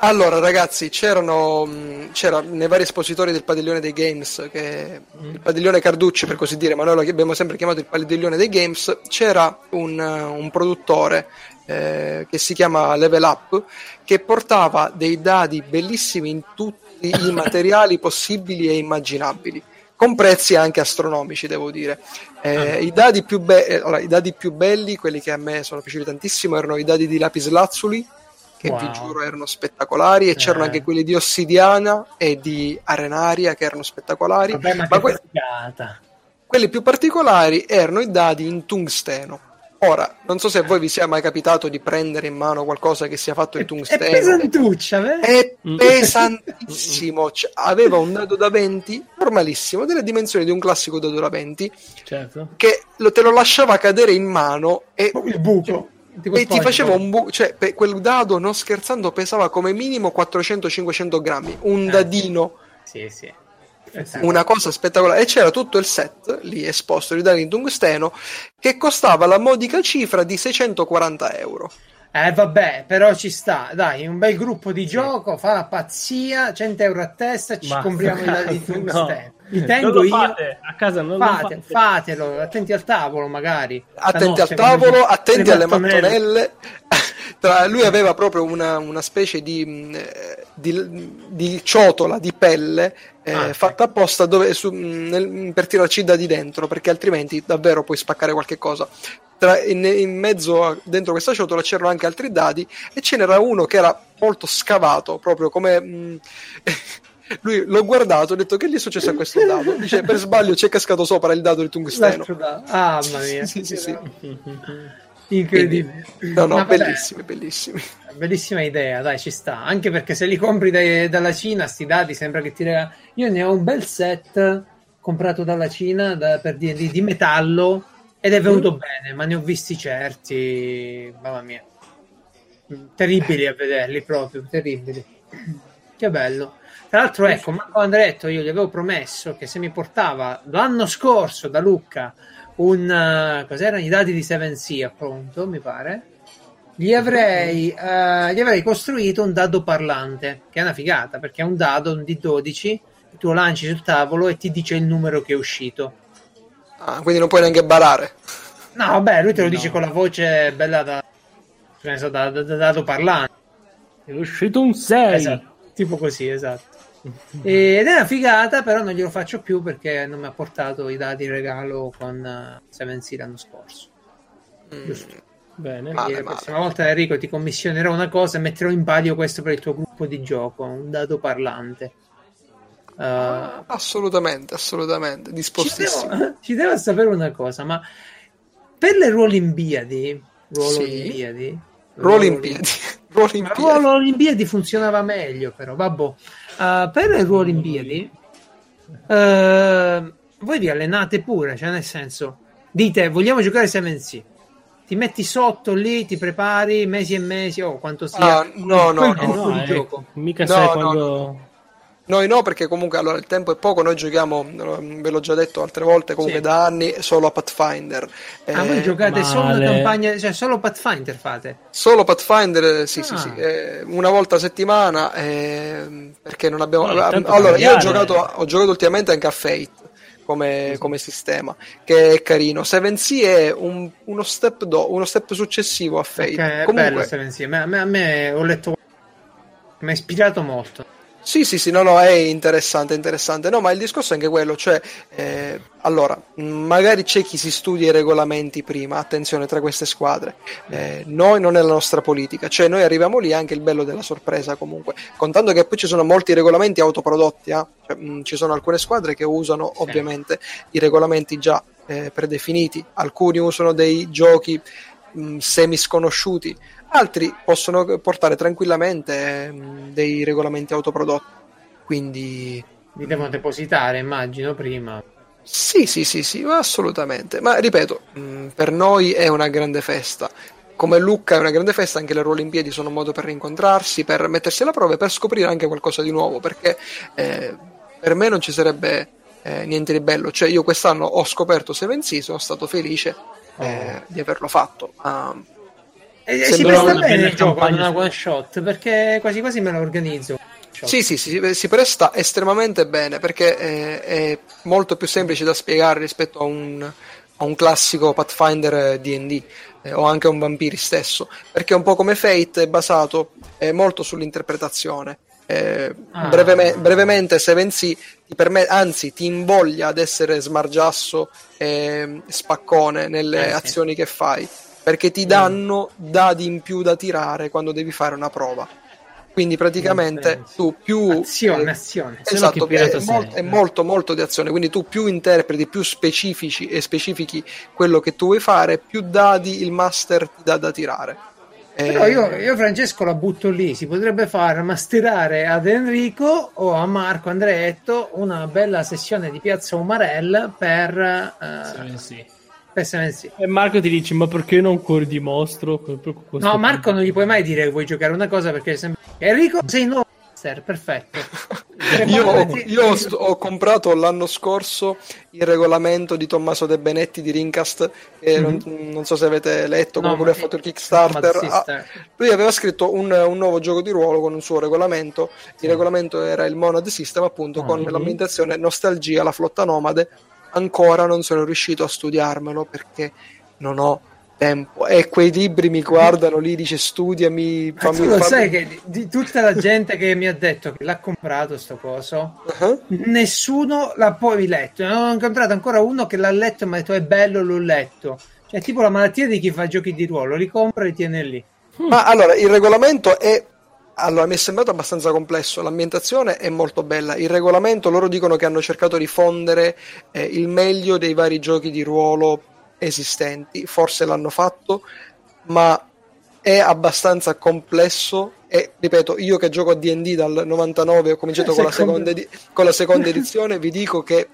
Allora, ragazzi, c'erano c'era nei vari espositori del padiglione dei games, che, mm. il padiglione Carducci per così dire, ma noi lo abbiamo sempre chiamato il padiglione dei games. C'era un, un produttore eh, che si chiama Level Up che portava dei dadi bellissimi in tutti i materiali possibili e immaginabili con prezzi anche astronomici, devo dire. Eh, ah. i, dadi be- eh, allora, I dadi più belli, quelli che a me sono piaciuti tantissimo, erano i dadi di lapis lazuli che wow. vi giuro erano spettacolari e eh. c'erano anche quelli di Ossidiana e di Arenaria che erano spettacolari. Vabbè, ma, ma que- quelli più particolari erano i dadi in tungsteno. Ora, non so se a voi vi sia mai capitato di prendere in mano qualcosa che sia fatto in tungsteno. È pesantuccia, È pesantissimo. Cioè, aveva un dado da 20, normalissimo, delle dimensioni di un classico dado da 20, certo. che lo, te lo lasciava cadere in mano e... Il buco. E ti faceva un buco, cioè quel dado, non scherzando, pesava come minimo 400-500 grammi. Un eh, dadino. Sì, sì una cosa spettacolare e c'era tutto il set lì esposto di dadi in tungsteno che costava la modica cifra di 640 euro eh vabbè, però ci sta, dai, un bel gruppo di sì. gioco, fa la pazzia, 100 euro a testa, ci Ma compriamo i dadi di tungsteno. No. Li tengo io. Fate, a casa non fate, lo fate. Fatelo, attenti al tavolo magari. Attenti al tavolo, attenti alle mattonelle. Tra, lui aveva proprio una, una specie di, mm, di, di, ciotola di pelle eh, ah, fatta apposta dove, su, mm, nel, per tirarci da di dentro perché altrimenti davvero puoi spaccare qualche cosa Tra, in, in, mezzo a, dentro questa ciotola c'erano anche altri dadi e ce n'era uno che era molto scavato proprio come mh, mm, lui l'ho guardato ho detto che gli è successo a questo dado dice per sbaglio ci è cascato sopra il dado di tungsteno ah mamma mia sì, sì, sì. Incredibile. Quindi, no, no, bellissimi, bellissimi. Bellissima idea, dai, ci sta. Anche perché se li compri dai, dalla Cina, sti dati sembra che ti regala. Io ne ho un bel set comprato dalla Cina da, per di, di, metallo ed è venuto mm. bene, ma ne ho visti certi. Mamma mia, terribili a vederli proprio, terribili. Che bello. Tra l'altro, ecco, Marco Andretto, io gli avevo promesso che se mi portava l'anno scorso da Lucca un uh, cos'erano i dati di 7C appunto mi pare gli avrei, uh, gli avrei costruito un dado parlante che è una figata perché è un dado di 12 tu lo lanci sul tavolo e ti dice il numero che è uscito. Ah, quindi non puoi neanche barare. No vabbè lui te lo no. dice con la voce bella da, so, da, da, da dado parlante. È uscito un 6 esatto, tipo così esatto ed è una figata, però non glielo faccio più perché non mi ha portato i dati in regalo con uh, Seven Sea l'anno scorso. Mm. Giusto. Bene. Male, la prossima volta Enrico ti commissionerò una cosa e metterò in palio questo per il tuo gruppo di gioco, un dato parlante. Uh, assolutamente, assolutamente, dispostissimo. Ci devo, ci devo, sapere una cosa, ma per le Ruolimbiadi, Ruolimbiadi, sì. Ruolimbiadi. Ruolimbiadi funzionava meglio, però vabbè. Uh, per le Olimpiadi uh, voi vi allenate pure, cioè nel senso dite vogliamo giocare 7C ti metti sotto lì, ti prepari mesi e mesi o oh, quanto sia. Ah, no, no, no, no, eh, mica no, sai no, quando noi no, perché comunque allora il tempo è poco, noi giochiamo, ve l'ho già detto altre volte, comunque sì. da anni solo a Pathfinder. Ah, voi giocate male. solo campagna, cioè solo Pathfinder fate? Solo Pathfinder, sì, ah. sì, sì, eh, una volta a settimana, eh, perché non abbiamo... No, allora, io ho giocato, ho giocato ultimamente anche a Fate. Come, come, sistema che è carino 7C è un, uno, step do, uno step successivo a Fate okay, Comunque, bello 7C a me, a me ho letto mi ha ispirato molto sì, sì, sì, no, no, è interessante, interessante. No, ma il discorso è anche quello, cioè, eh, allora, magari c'è chi si studia i regolamenti prima, attenzione, tra queste squadre. Eh, noi non è la nostra politica, cioè noi arriviamo lì anche il bello della sorpresa comunque, contando che poi ci sono molti regolamenti autoprodotti, eh? cioè, mh, ci sono alcune squadre che usano ovviamente i regolamenti già eh, predefiniti, alcuni usano dei giochi mh, semi sconosciuti altri possono portare tranquillamente mh, dei regolamenti autoprodotti. Quindi. Li devono depositare, immagino, prima. Sì, sì, sì, sì, assolutamente. Ma ripeto, mh, per noi è una grande festa. Come Lucca è una grande festa, anche le Olimpiadi sono un modo per rincontrarsi, per mettersi alla prova e per scoprire anche qualcosa di nuovo, perché eh, per me non ci sarebbe eh, niente di bello. Cioè, io quest'anno ho scoperto Seven Sea, sono stato felice eh, di averlo fatto. Uh, e si presta bene il gioco ad una one shot perché quasi quasi me lo organizzo. Sì, sì, sì, si presta estremamente bene perché è, è molto più semplice da spiegare rispetto a un, a un classico Pathfinder DD eh, o anche a un Vampiri stesso, perché un po' come Fate è basato eh, molto sull'interpretazione. Eh, ah. breveme, brevemente, Seven Sea ti permette, anzi, ti invoglia ad essere smargiasso e spaccone nelle eh, azioni sì. che fai perché ti danno dadi in più da tirare quando devi fare una prova. Quindi praticamente tu più... Azione, eh, azione. Esatto, è, molto, è, molto, molto di azione, quindi tu più interpreti, più specifici e specifichi quello che tu vuoi fare, più dadi il master ti dà da tirare. Però io, io, Francesco la butto lì, si potrebbe fare masterare ad Enrico o a Marco Andreetto una bella sessione di Piazza Umarell per... Uh, sì, sì E Marco ti dice: Ma perché non cuore di mostro? No, Marco non gli puoi mai dire che vuoi giocare una cosa perché sempre... Enrico sei nuovo master, perfetto. io, ho, io ho, ho, comprato l'anno scorso il regolamento di Tommaso De Benetti di Rincast. Mm-hmm. non, non, so se avete letto, no, come ha fatto il Kickstarter. Ah, lui aveva scritto un, un, nuovo gioco di ruolo con un suo regolamento. Il sì. regolamento era il Monad System, appunto, con mm-hmm. l'ambientazione Nostalgia, la flotta nomade ancora non sono riuscito a studiarmelo perché non ho tempo e quei libri mi guardano lì dice studiami fammi, tu lo fammi... sai che di tutta la gente che mi ha detto che l'ha comprato sto coso uh-huh. nessuno l'ha poi letto non ho incontrato ancora uno che l'ha letto e mi ha detto è bello l'ho letto cioè tipo la malattia di chi fa giochi di ruolo li compra e li tiene lì ma allora il regolamento è allora, mi è sembrato abbastanza complesso. L'ambientazione è molto bella. Il regolamento, loro dicono che hanno cercato di fondere eh, il meglio dei vari giochi di ruolo esistenti. Forse l'hanno fatto, ma è abbastanza complesso. E ripeto, io che gioco a DD dal 99 ho cominciato eh, con, la seconda, edi- con la seconda edizione, vi dico che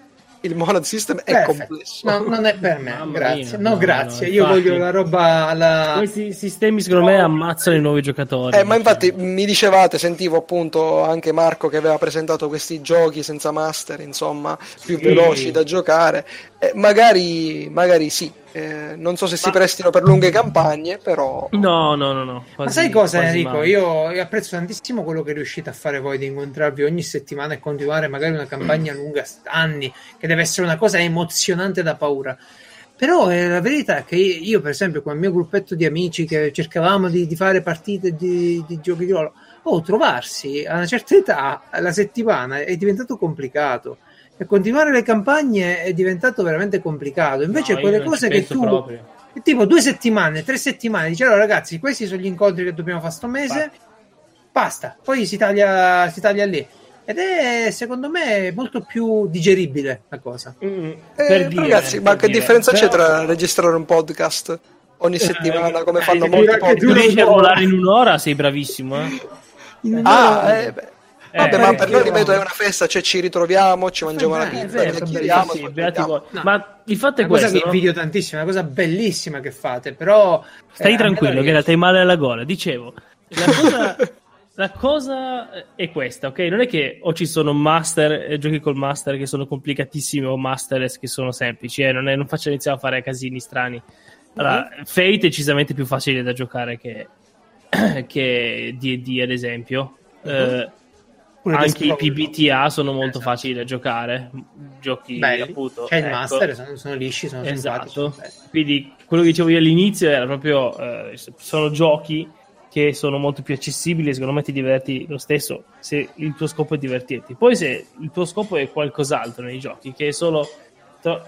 il monad system è Perfetto. complesso. No, non è per me, Mamma grazie. Mia, no, no, grazie. No, Io voglio la roba alla... Questi sistemi secondo me ammazzano i nuovi giocatori. Eh, ma infatti mi dicevate, sentivo appunto anche Marco che aveva presentato questi giochi senza master, insomma, più sì. veloci da giocare. Eh, magari, magari sì, eh, non so se si prestino per lunghe campagne, però. No, no, no. no. Quasi, Ma sai cosa, Enrico? Io, io, apprezzo tantissimo quello che riuscite a fare voi di incontrarvi ogni settimana e continuare magari una campagna lunga, anni, che deve essere una cosa emozionante da paura. Però eh, la verità è che io, per esempio, con il mio gruppetto di amici che cercavamo di, di fare partite di, di giochi di ruolo, oh, trovarsi a una certa età, la settimana, è diventato complicato e continuare le campagne è diventato veramente complicato. Invece, no, quelle cose che tu. Proprio. Tipo due settimane, tre settimane, dici allora ragazzi, questi sono gli incontri che dobbiamo fare sto mese. Basta, poi si taglia, si taglia lì. Ed è secondo me molto più digeribile la cosa. Mm, eh, dire, ragazzi, ma che dire. differenza Però... c'è tra registrare un podcast ogni eh, settimana come eh, fanno molti podcast? Tu riesci a volare in un'ora, sei bravissimo. Eh? Ah, eh, beh. Vabbè, eh, ma per noi, ripeto, è una festa, cioè ci ritroviamo, ci mangiamo la pizza, vero, chiacchieriamo. Sì, no. Ma il fatto è questo. Cosa che invidio tantissimo, è una cosa bellissima che fate, però... Stai eh, tranquillo, che la male alla gola. Dicevo, la cosa... La cosa è questa, ok? Non è che o ci sono master, eh, giochi col master che sono complicatissimi o masterless che sono semplici, eh? non, è, non faccio iniziare a fare casini strani. Allora, mm-hmm. Fate è decisamente più facile da giocare che, che D&D, ad esempio. Mm-hmm. Uh, anche i PBTA sono molto esatto. facili da giocare. Giochi Belli. appunto. C'è ecco. il master, sono, sono, lisci, sono esatto. Quindi quello che dicevo io all'inizio era proprio: eh, sono giochi che sono molto più accessibili e secondo me ti diverti lo stesso se il tuo scopo è divertirti. Poi se il tuo scopo è qualcos'altro nei giochi, che è solo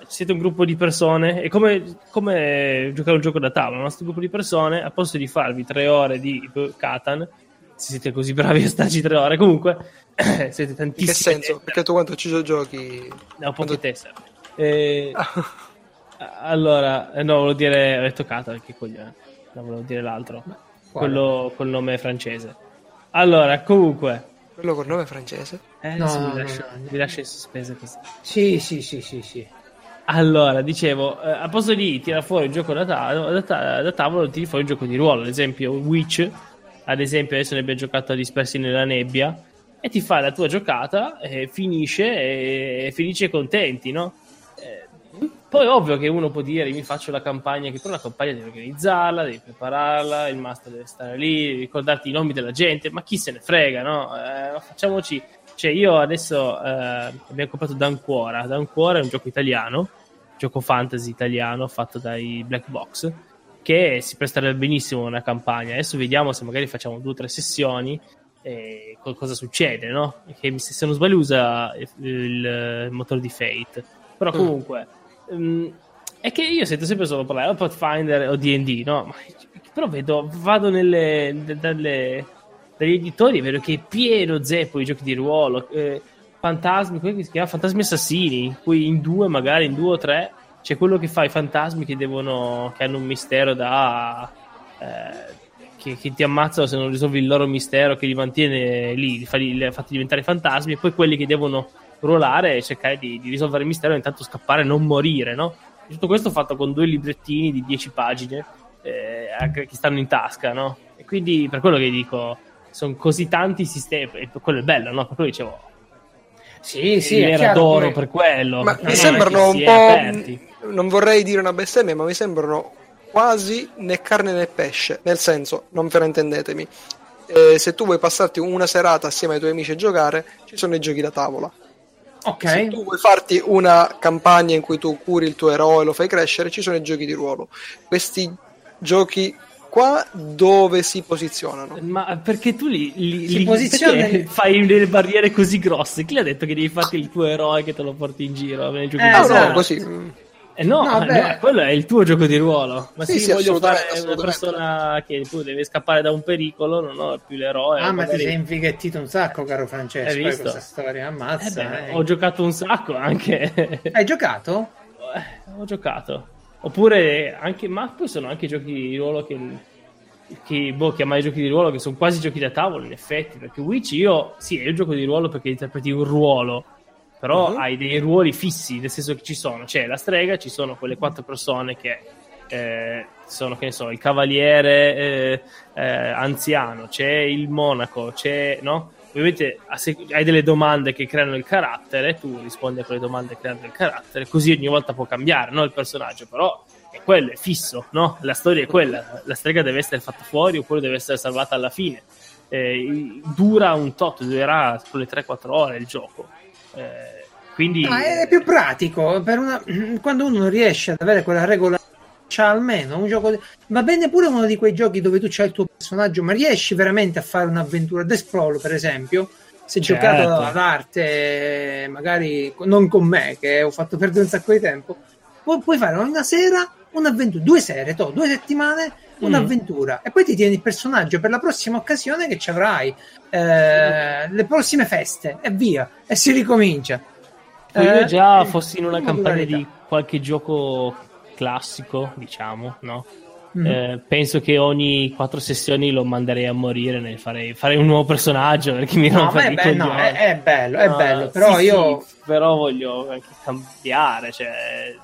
siete un gruppo di persone, è come, come giocare un gioco da tavola, un nostro gruppo di persone, a posto di farvi tre ore di Catan, se siete così bravi a starci tre ore, comunque siete tantissimi. In che senso? Tessere. Perché tu quanto ci giochi? Da un po' di tessere. Eh, allora, eh, no, volevo dire, ho detto Cata perché coglione, no, volevo dire l'altro, quello col nome francese. Allora, comunque... Quello col nome francese? Eh, no, no, mi, lascio, no, mi lascio in sospesa così. Sì, sì, sì, sì, sì. Allora, dicevo, eh, a posto di tirare fuori il gioco da, tavolo, da, ta- da tavolo, tiri fuori il gioco di ruolo, ad esempio Witch, ad esempio adesso ne abbiamo giocato a dispersi nella nebbia, e ti fai la tua giocata, e finisce e felice e contenti, no? Eh, poi ovvio che uno può dire mi faccio la campagna, che però la campagna devi organizzarla, devi prepararla, il master deve stare lì, ricordarti i nomi della gente, ma chi se ne frega, no? Eh, facciamoci... Cioè io adesso eh, abbiamo comprato Dancuora, Dancuora è un gioco italiano, gioco fantasy italiano fatto dai Black Box, che si presterebbe benissimo a una campagna. Adesso vediamo se magari facciamo due o tre sessioni e cosa succede, no? Che se non sbaglio usa il, il motore di Fate. Però mm. comunque mm. um, è che io sento sempre solo parlare o Pathfinder o D&D, no? Ma, però vedo, vado nelle, nelle dagli editori vedo che è pieno zeppo i giochi di ruolo. Eh, fantasmi, come si chiama? Fantasmi assassini, poi in due, magari in due o tre, c'è quello che fa i fantasmi che devono, che hanno un mistero da... Eh, che, che, ti ammazzano se non risolvi il loro mistero, che li mantiene lì, li fa, li ha fatti diventare fantasmi, e poi quelli che devono ruolare e cercare di, di, risolvere il mistero e intanto scappare e non morire, no? Tutto questo fatto con due librettini di 10 pagine eh, che stanno in tasca, no? E quindi per quello che dico, sono così tanti sistemi, e quello è bello, no? Per quello dicevo, sì, sì, era d'oro poi... per quello. Ma mi sembrano un po'. Aperti. Non vorrei dire una bestemmia, ma mi sembrano quasi né carne né pesce. Nel senso, non fraintendetemi. Eh, se tu vuoi passarti una serata assieme ai tuoi amici a giocare, ci sono i giochi da tavola. Ok. Se tu vuoi farti una campagna in cui tu curi il tuo eroe e lo fai crescere, ci sono i giochi di ruolo. Questi giochi qua dove si posizionano? Ma perché tu li, li, li posizioni... fai delle barriere così grosse? Chi ha detto che devi farti il tuo eroe che te lo porti in giro? Eh, esatto. no, così. Eh no, no, no, quello è il tuo gioco di ruolo. Ma sì, se sì, voglio fare una persona che poi deve scappare da un pericolo, non ho più l'eroe. Ah, ma ti sei infighettito un sacco, caro Francesco. Hai visto? Questa storia ammazza. Eh beh, eh. Ho giocato un sacco anche. Hai giocato? Eh, ho giocato. Oppure anche, ma poi sono anche giochi di ruolo che, che boh, chiamare giochi di ruolo che sono quasi giochi da tavolo in effetti. Perché Witch io, sì, è il gioco di ruolo perché interpreti un ruolo però uh-huh. hai dei ruoli fissi, nel senso che ci sono, c'è la strega, ci sono quelle quattro persone che eh, sono, che ne so, il cavaliere eh, eh, anziano, c'è il monaco, c'è, no? Ovviamente hai delle domande che creano il carattere, tu rispondi a quelle domande creando il carattere, così ogni volta può cambiare, no? Il personaggio, però è quello, è fisso, no? La storia è quella, la strega deve essere fatta fuori oppure deve essere salvata alla fine. Eh, dura un tot, durerà sulle 3-4 ore il gioco eh, quindi no, è più pratico una... quando uno riesce ad avere quella regola c'ha almeno un gioco va bene pure uno di quei giochi dove tu c'hai il tuo personaggio ma riesci veramente a fare un'avventura The Sprawl per esempio se certo. giocato ad arte magari non con me che ho fatto perdere un sacco di tempo pu- puoi fare una sera un'avventura due sere to, due settimane un'avventura. Mm. e poi ti tieni il personaggio per la prossima occasione che ci avrai eh, le prossime feste. E via. E si ricomincia. Se io eh, già fossi in una campagna di qualche gioco classico diciamo no? Mm. eh, penso che ogni quattro sessioni lo manderei a morire farei, farei un nuovo personaggio perché mi no, è, be- no, è, è, bello è bello. però sì, io sì, però voglio anche cambiare cioè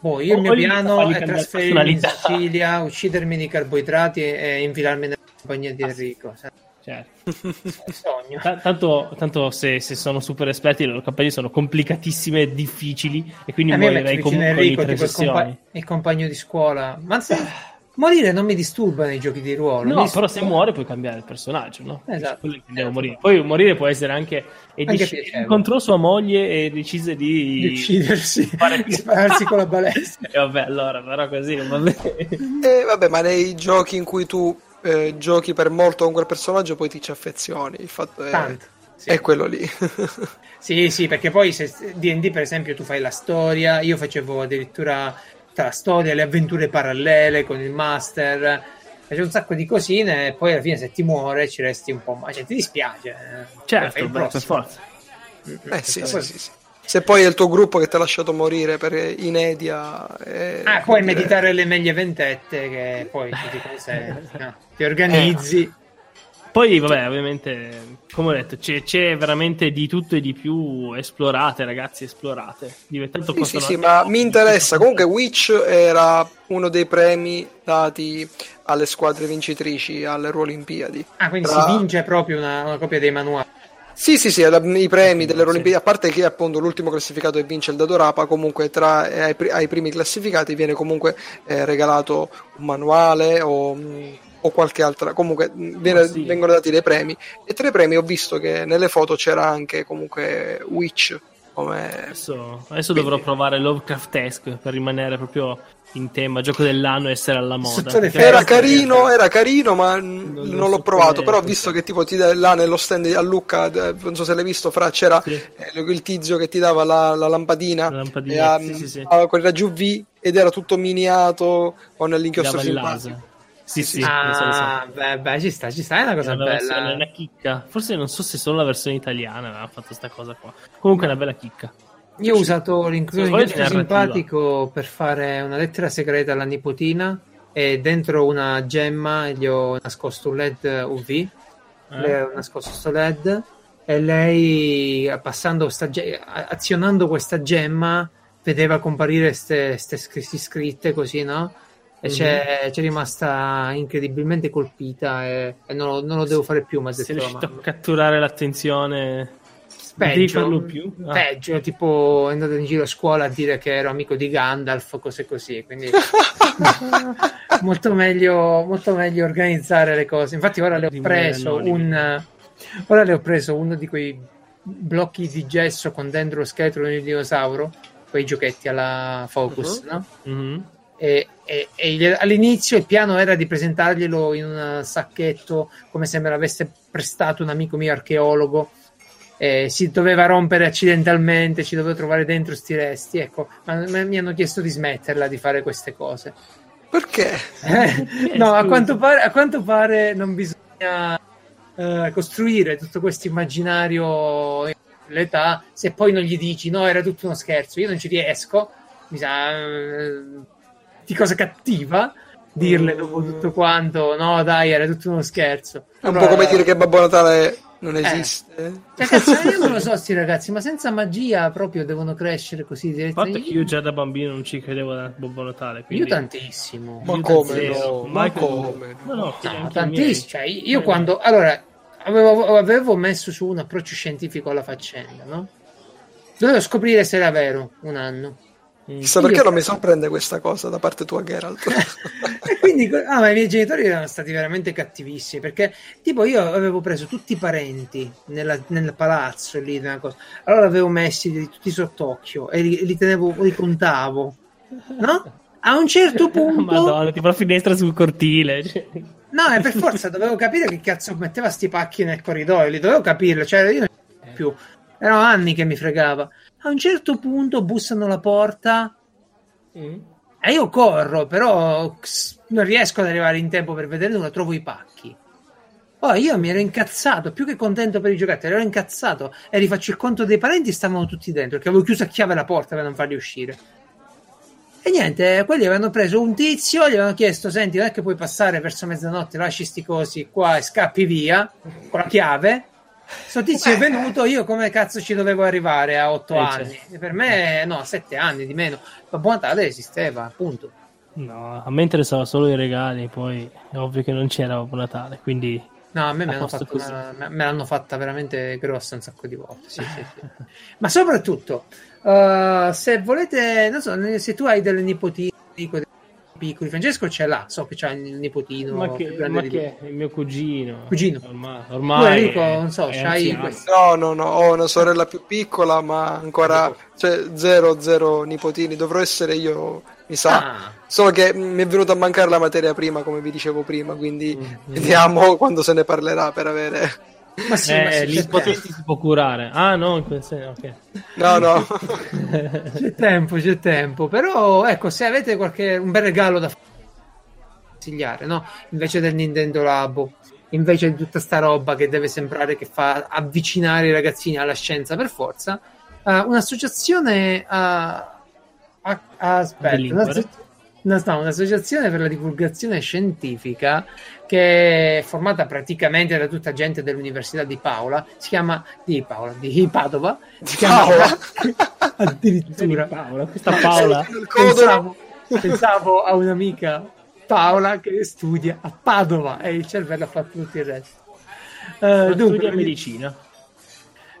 Boh, io il mio piano è trasferirmi in Sicilia, uccidermi di carboidrati e infilarmi nella compagnia di Enrico. Certo. Sogno. T- tanto, tanto se, se, sono super esperti, le loro campagne sono complicatissime e difficili, e quindi morirei com- Enrico, con i tre il, compa- il compagno di scuola. Ma se, morire non mi disturba nei giochi di ruolo. No, però se muore puoi cambiare il personaggio, no? Esatto. Morire. Poi morire può essere anche... E anche dic- incontrò sua moglie e decise di... di uccidersi, di spararsi con la balestra. e vabbè, allora, però così non va bene. Eh, vabbè, ma nei giochi in cui tu eh, giochi per molto con quel personaggio poi ti ci affezioni. Il fatto è, Tanto, sì. è quello lì. sì, sì, perché poi se DD per esempio tu fai la storia, io facevo addirittura tra la storia le avventure parallele con il master, facevo un sacco di cosine e poi alla fine se ti muore ci resti un po' ma cioè ti dispiace. Eh. Certo, per forza. Eh sì, sì, sì, sì. Se poi è il tuo gruppo che ti ha lasciato morire per inedia. Eh, ah, puoi dire... meditare le meglio ventette che poi ti, no, ti organizzi. Eh. Poi, vabbè, ovviamente, come ho detto, c'è, c'è, veramente di tutto e di più. Esplorate, ragazzi, esplorate. Diventato sì, sì, sì, ma mi interessa. Comunque, Witch era uno dei premi dati alle squadre vincitrici alle Olimpiadi. Ah, quindi Tra... si vince proprio una, una copia dei manuali. Sì, sì, sì, i premi delle Olimpiadi, a parte che appunto l'ultimo classificato e vince il Dadorapa, comunque tra ai, ai primi classificati viene comunque eh, regalato un manuale o, mm, o qualche altra, comunque mm, viene, sì. vengono dati dei premi e tra i premi ho visto che nelle foto c'era anche comunque Witch come... Adesso, adesso dovrò provare Lovecraft per rimanere proprio in tema gioco dell'anno essere alla moda era carino era carino ma non, non l'ho provato però ho visto che tipo ti dà là nello stand a Lucca non so se l'hai visto fra c'era sì. eh, il tizio che ti dava la, la lampadina, la lampadina. E, sì, sì, sì. a quel raggio V ed era tutto miniato con l'inchiostro simpatico Sì, sì. Ah, beh, beh, ci sta, ci sta, è una cosa È una bella. versione- è una chicca. Forse non so se solo la versione italiana aveva fatto sta cosa qua. Comunque è una bella chicca. Io ho usato l'inclusione simpatico per fare una lettera segreta alla nipotina e dentro una gemma gli ho nascosto un LED UV, le ho nascosto sto LED e lei passando sta ge- azionando questa gemma vedeva comparire queste scritte così, no? E Mhm. c'è, rimasta incredibilmente colpita e, e non, lo, non lo devo fare più, ma Sei riuscito a catturare l'attenzione Peggio, per lo più? Ah. peggio, tipo è andato in giro a scuola a dire che ero amico di Gandalf, cose così, quindi molto, meglio, molto meglio organizzare le cose. Infatti ora le ho preso un ora le ho preso uno di quei blocchi di gesso con dentro lo scheletro di un dinosauro, quei giochetti alla Focus, Mhm. no? Mhm. E, e- e all'inizio il piano era di presentarglielo in un sacchetto come se me l'avesse prestato un amico mio archeologo. E si doveva rompere accidentalmente ci dovevo trovare dentro sti resti ecco. Ma, ma mi hanno chiesto di smetterla di fare queste cose. Perché? Eh, no a quanto, pare, a quanto pare non bisogna eh, costruire tutto questo immaginario l'età se poi non gli dici no era tutto uno scherzo io non ci riesco. Mi sa eh, di cosa cattiva dirle dopo tutto quanto no dai era tutto uno scherzo È un Allora, po' come dire che Babbo Natale non Eh. esiste. cioè, cazzo, io non lo so sti ragazzi ma senza magia proprio devono crescere così direttamente io già da bambino non ci credevo a Babbo Natale. io Quindi... tantissimo Ma Io come no? Ma come? No, no, No, tantissimo. Cioè, io Eh, quando allora avevo, avevo messo su un approccio scientifico alla faccenda, no? Dovevo scoprire se era vero un anno. Chissà perché non mi sorprende questa cosa da parte tua, Geralt. e quindi ah, ma i miei genitori erano stati veramente cattivissimi perché tipo io avevo preso tutti i parenti nella- nel palazzo lì allora avevo messi tutti sott'occhio e li, li tenevo li contavo no? a un certo punto Madonna, tipo la finestra sul cortile. cioè. No, è per forza, dovevo capire che cazzo metteva sti pacchi nel corridoio, li dovevo capirlo, cioè io non più. Erano anni che mi fregava. A un certo punto bussano alla porta e io corro, però non riesco ad arrivare in tempo per vedere nulla, trovo i pacchi. Poi io mi ero incazzato, più che contento per i giocattoli, ero incazzato e rifaccio il conto dei parenti, stavano tutti dentro, perché avevo chiuso a chiave la porta per non farli uscire. E niente, quelli avevano preso un tizio, gli avevano chiesto: Senti, non è che puoi passare verso mezzanotte, lasci sti cosi qua e scappi via con la chiave. Sto tizio è venuto, io come cazzo ci dovevo arrivare a otto Eh, anni? E per me, no, sette anni di meno. Babbo Natale esisteva, appunto. No, a me interessava solo i regali, poi è ovvio che non c'era Babbo Natale, quindi No, a me, A me, una- me l'hanno fatta veramente grossa un sacco di volte. Sì, sì, sì. Ma soprattutto, uh, se volete, non so, se tu hai delle nipotini quei piccoli, Francesco ce l'ha, so che c'ha il nipotino ma che, ma che è il mio cugino. Cugino. Ormai, ormai Enrico, non so, c'hai questo. No, no, no, ho una sorella più piccola, ma ancora cioè, zero, zero nipotini. Dovrò essere io, mi sa. Ah, Solo che mi è venuta a mancare la materia prima, come vi dicevo prima, quindi Mm, vediamo quando se ne parlerà per avere. Ma sì, ma Eh, sì, gli c'è, impotenti si può curare. Ah, no, in quel senso, ok. No, no. c'è tempo, c'è tempo. Però, ecco, se avete qualche un bel regalo da consigliare, no? Invece del Nintendo Labo, invece di tutta sta roba che deve sembrare che fa avvicinare i ragazzini alla scienza per forza, eh, un'associazione a, a- a- aspetta? No, no, un'associazione per la divulgazione scientifica che è formata praticamente da tutta gente dell'Università di Paola, si chiama di Paola, di Padova, si chiama Paola? addirittura Paola, questa Paola. Pensavo, pensavo a un'amica Paola che studia a Padova e il cervello ha fatto tutto il resto. Ma dunque, studia medicina.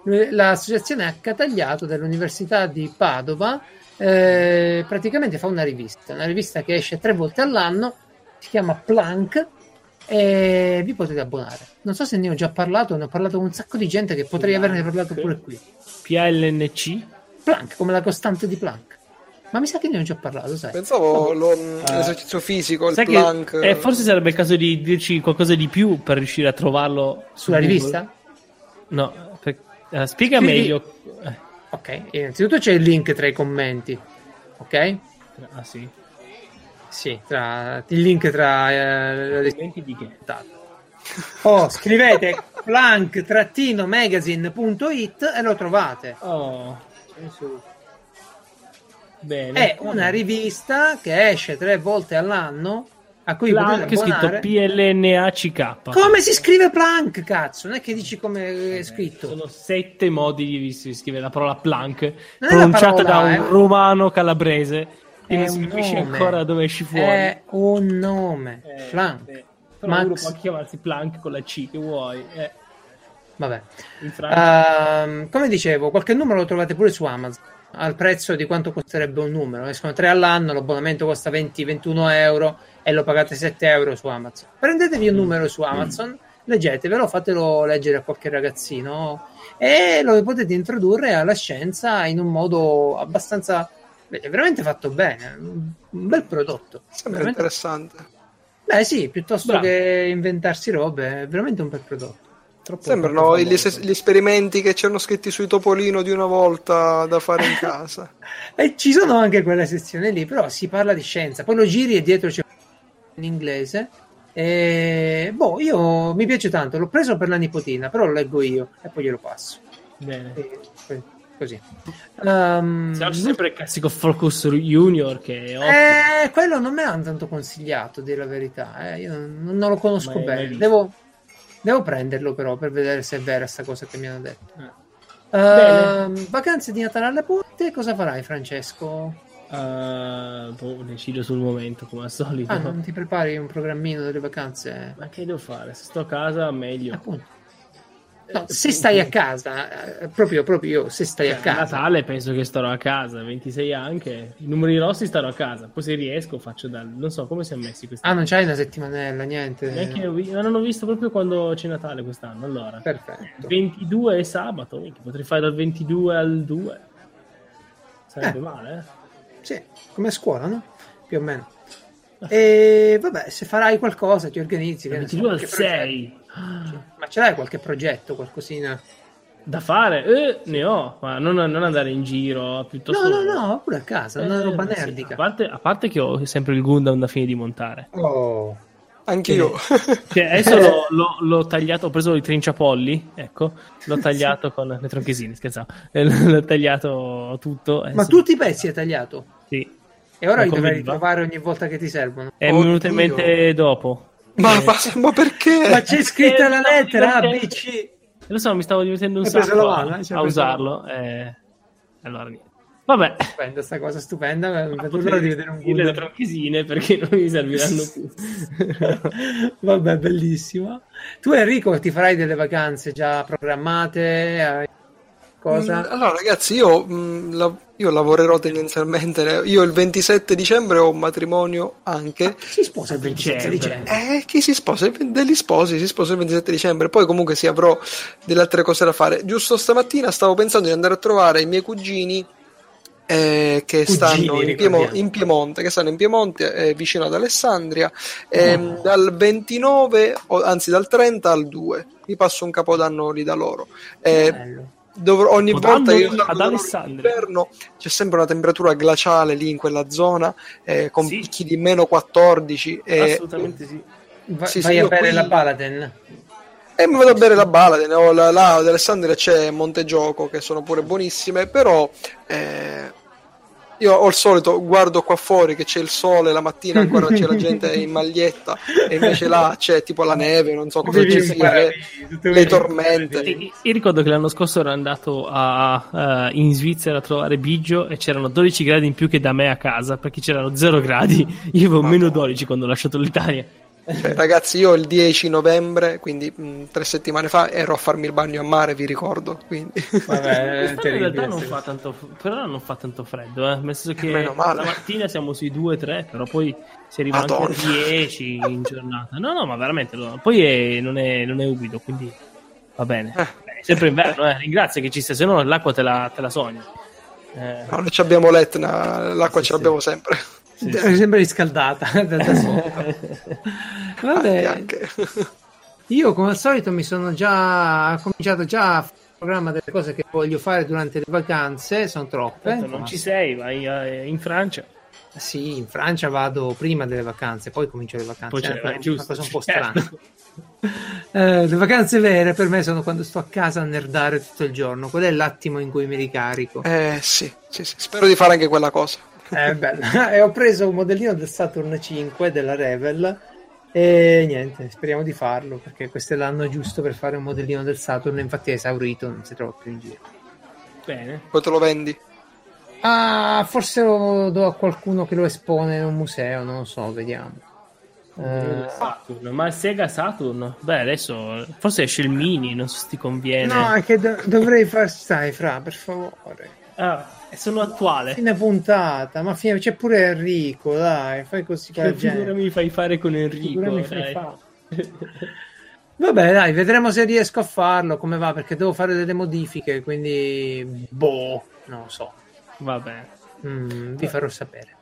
l'associazione ha catagliato dell'Università di Padova eh, praticamente fa una rivista, una rivista che esce tre volte all'anno, si chiama Plank e vi potete abbonare. Non so se ne ho già parlato, ne ho parlato con un sacco di gente che potrei averne parlato pure qui. PLNC. Planck, come la costante di Planck. Ma mi sa che ne ho già parlato, sai? Pensavo lo- l'esercizio fisico, il Sai che plank. eh, forse sarebbe il caso di dirci qualcosa di più per riuscire a trovarlo su Sulla Google. rivista? No, per- eh, spiega Scrivi- meglio. Ok, innanzitutto c'è il link tra i commenti, ok? ah, sì. Sì, tra, il link tra eh, le di che? Oh, scrivete plank-magazine.it e lo trovate. Oh, Bene. È una rivista che esce tre volte all'anno a cui Plank è scritto PLNACK. Come si scrive Plank, cazzo? Non è che dici come è scritto. Sono sette modi di scrivere la parola Plank, pronunciata da un eh. romano calabrese. E non si capisce ancora dove esci fuori. È un nome. Eh, Plank. Eh. Però Max... uno può chiamarsi Plank con la C che vuoi. Eh. Vabbè. Uh, come dicevo, qualche numero lo trovate pure su Amazon al prezzo di quanto costerebbe un numero. Escono tre all'anno, l'abbonamento costa 20-21 euro e lo pagate 7 euro su Amazon. Prendetevi un mm. numero su Amazon, mm. leggetevelo, fatelo leggere a qualche ragazzino e lo potete introdurre alla scienza in un modo abbastanza è veramente fatto bene. Un bel prodotto. Sembra veramente... interessante. Beh, sì, piuttosto Bravo. che inventarsi robe, è veramente un bel prodotto. Troppo Sembrano gli, gli, esperimenti che c'erano scritti sui Topolino di una volta da fare in casa. e ci sono anche quella sezione lì, però si parla di scienza. Poi lo giri e dietro c'è in inglese. E, boh, io mi piace tanto. L'ho preso per la nipotina, però lo leggo io e poi glielo passo. Bene. E, così. Um, C'è sempre il classico Focus Junior che eh, quello non me l'hanno tanto consigliato, dire la verità. Eh. Io non, non, lo conosco bene. Devo, devo, prenderlo però per vedere se è vera questa cosa che mi hanno detto. Eh. Uh, vacanze di Natale alle Ponte, cosa farai Francesco? Uh, boh, decido sul momento come al solito. Ah, non ti prepari un programmino delle vacanze? Ma che devo fare? Se sto a casa meglio. Appunto. No, se stai a casa, eh, proprio, proprio io, se stai a casa. Natale penso che starò a casa, 26 anche. I numeri rossi starò a casa. Poi se riesco faccio dal... Non so come si è messi quest'anno. Ah, non c'hai una settimanella, niente. Neanche non ho visto proprio quando c'è Natale quest'anno. Allora, perfetto. 22 è sabato, potrei fare dal 22 al 2. Sarebbe eh. male, eh? Sì, come a scuola, no? Più o meno. E vabbè, se farai qualcosa, ti organizzi. 22 al 6. Ma ce l'hai qualche progetto, qualcosina? Da fare? Eh, ne ho, ma non, non, andare in giro, piuttosto... No, no, no, pure a casa, una eh, roba nerdica. Sì. A, parte, a, parte, che ho sempre il Gundam da fine di montare. Oh, anche io. Cioè, adesso l'ho, l'ho, l'ho, tagliato, ho preso i trinciapolli, ecco, l'ho tagliato sì. con le tronchesine, scherzavo, eh, l'ho tagliato tutto. Ma tutti i pezzi hai tagliato? Sì. E ora li dovrai trovare ogni volta che ti servono? È venuto in mente dopo. Ma, ma, ma, perché? Ma c'è scritta eh, la lettera A, B, C. Lo so, mi stavo divertendo un Hai sacco mano, a, a usarlo. Eh... Allora niente. Vabbè. Stupenda sta cosa stupenda. Non vedo l'ora di vedere un Gundam. le tronchesine perché non mi serviranno più. Vabbè, bellissimo. Tu Enrico ti farai delle vacanze già programmate? Cosa? Mm, allora ragazzi, io mh, mm, la io lavorerò tendenzialmente. Io il 27 dicembre ho un matrimonio anche. Chi si sposa il 27 dicembre? Eh, chi si sposa? Degli sposi si sposa il 27 dicembre. Poi comunque sì, avrò delle altre cose da fare. Giusto stamattina stavo pensando di andare a trovare i miei cugini eh, che cugini, stanno in, Piemo- in, Piemonte, che stanno in Piemonte, eh, vicino ad Alessandria, eh, oh. dal 29, anzi dal 30 al 2. Mi passo un capodanno lì da loro. Eh, dovrò, ogni volta che io ad Alessandro c'è sempre una temperatura glaciale lì in quella zona eh, con sì. picchi di meno 14 e, assolutamente sì. Va, sì, vai sì, a bere qui... la Baladen? E mi vado a bere la Baladen o la, là ad Alessandria c'è Montegioco che sono pure buonissime però eh, io ho il solito, guardo qua fuori che c'è il sole, la mattina ancora c'è la gente in maglietta e invece là c'è tipo la neve, non so cosa ci sia, le, le tormente. Io ricordo che l'anno scorso ero andato a, uh, in Svizzera a trovare Biggio e c'erano 12 gradi in più che da me a casa perché c'erano 0 gradi, io avevo meno 12 quando ho lasciato l'Italia. Cioè, ragazzi, io il 10 novembre, quindi mh, mm, tre settimane fa, ero a farmi il bagno a mare, vi ricordo. Quindi. Vabbè, in realtà non fa tanto, però non fa tanto freddo, eh? nel senso che la mattina siamo sui 2-3, però poi si arriva Madonna. anche a 10 in giornata. No, no, ma veramente, no. poi è, non, è, non, è, umido, quindi va bene. Eh. Beh, sempre inverno, eh. ringrazia che ci sia, se no l'acqua te la, te la sogni. Eh. No, noi abbiamo l'Etna, l'acqua sì, ce l'abbiamo sì. sempre. Sì, sì. sempre riscaldata da, da Vabbè. Anche, Io come al solito mi sono già cominciato già a programma delle cose che voglio fare durante le vacanze, sono troppe. Certo, non ci sei, vai eh, in Francia. Sì, in Francia vado prima delle vacanze, poi comincio le vacanze. Poi è vai, una giusto, cosa un po' certo. strana. Eh, le vacanze vere per me sono quando sto a casa a nerdare tutto il giorno. Quello è l'attimo in cui mi ricarico. Eh sì, sì, sì. spero di fare anche quella cosa. È bello. e ho preso un modellino del Saturn 5 della Revel. E niente, speriamo di farlo perché questo è l'anno giusto per fare un modellino del Saturn. Infatti è esaurito, non si trova più in giro. Bene. Poi te lo vendi. Ah, forse lo do a qualcuno che lo espone in un museo, non lo so, vediamo. Eh, Saturn, ma il Sega Saturn? Beh, adesso forse esce il mini, non so se ti conviene. no, è che do- dovrei far stai, fra, per favore. Ah, sono attuale. Fine puntata, ma fine- c'è pure Enrico, dai, fai così con la gente. mi fai fare con Enrico? mi fai fare. Vabbè, dai, vedremo se riesco a farlo, come va, perché devo fare delle modifiche, quindi boh, non lo so. Vabbè. Mm, vi farò sapere.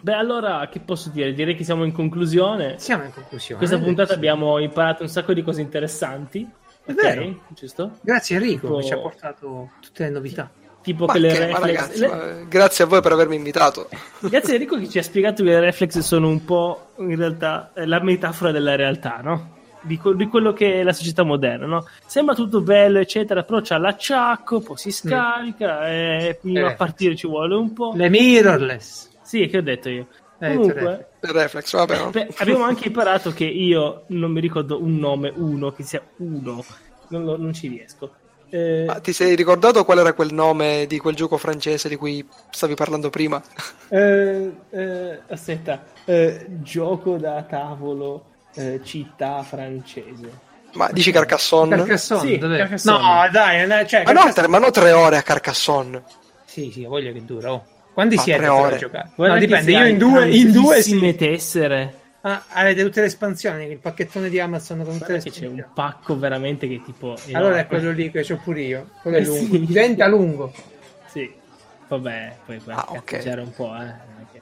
Beh, allora, che posso dire? Direi che siamo in conclusione. Siamo in conclusione. Questa puntata Sì. abbiamo imparato un sacco di cose interessanti. È Ok, vero. Giusto? Grazie Enrico Tipo- che ci ha portato tutte le novità. Tipo Ma che le reflex. ragazzi, le- ma grazie a voi per avermi invitato. Grazie Enrico che ci ha spiegato che le reflex sono un po' in realtà eh, la metafora della realtà, no? Di, que- di quello che è la società moderna, no? Sembra tutto bello, eccetera, però c'ha l'acciacco, poi si scarica e prima a Eh. partire ci vuole un po'. Le mirrorless. Sì, che ho detto io. Eh, Comunque, Il reflex, vabbè. no. beh, abbiamo anche imparato che io non mi ricordo un nome, uno, che sia uno. Non, lo- non ci riesco. Eh, Ma ti sei ricordato qual era quel nome di quel gioco francese di cui stavi parlando prima? Eh, eh, aspetta, eh, gioco da tavolo, eh, città francese. Ma dici Carcassonne? Carcassonne, Sì, dov'è? Carcassonne. No, dai, no, cioè, Ma, no, Carcassonne- tre, ma no tre ore a Carcassonne. Sì, sì, voglio che dura. Oh. Quanti Ma siete tre per ore. giocare? Guarda no, dipende. Io in due, in due sì. tessere. Ah, avete tutte le espansioni, il pacchettone di Amazon con tutte le che c'è un espansioni. pacco veramente che tipo. Allora enorme. è quello lì che ho pure io. Quello è lungo. sì. Diventa lungo. Sì. Vabbè, poi puoi Ah, ok. cazzeggiare un po', eh. è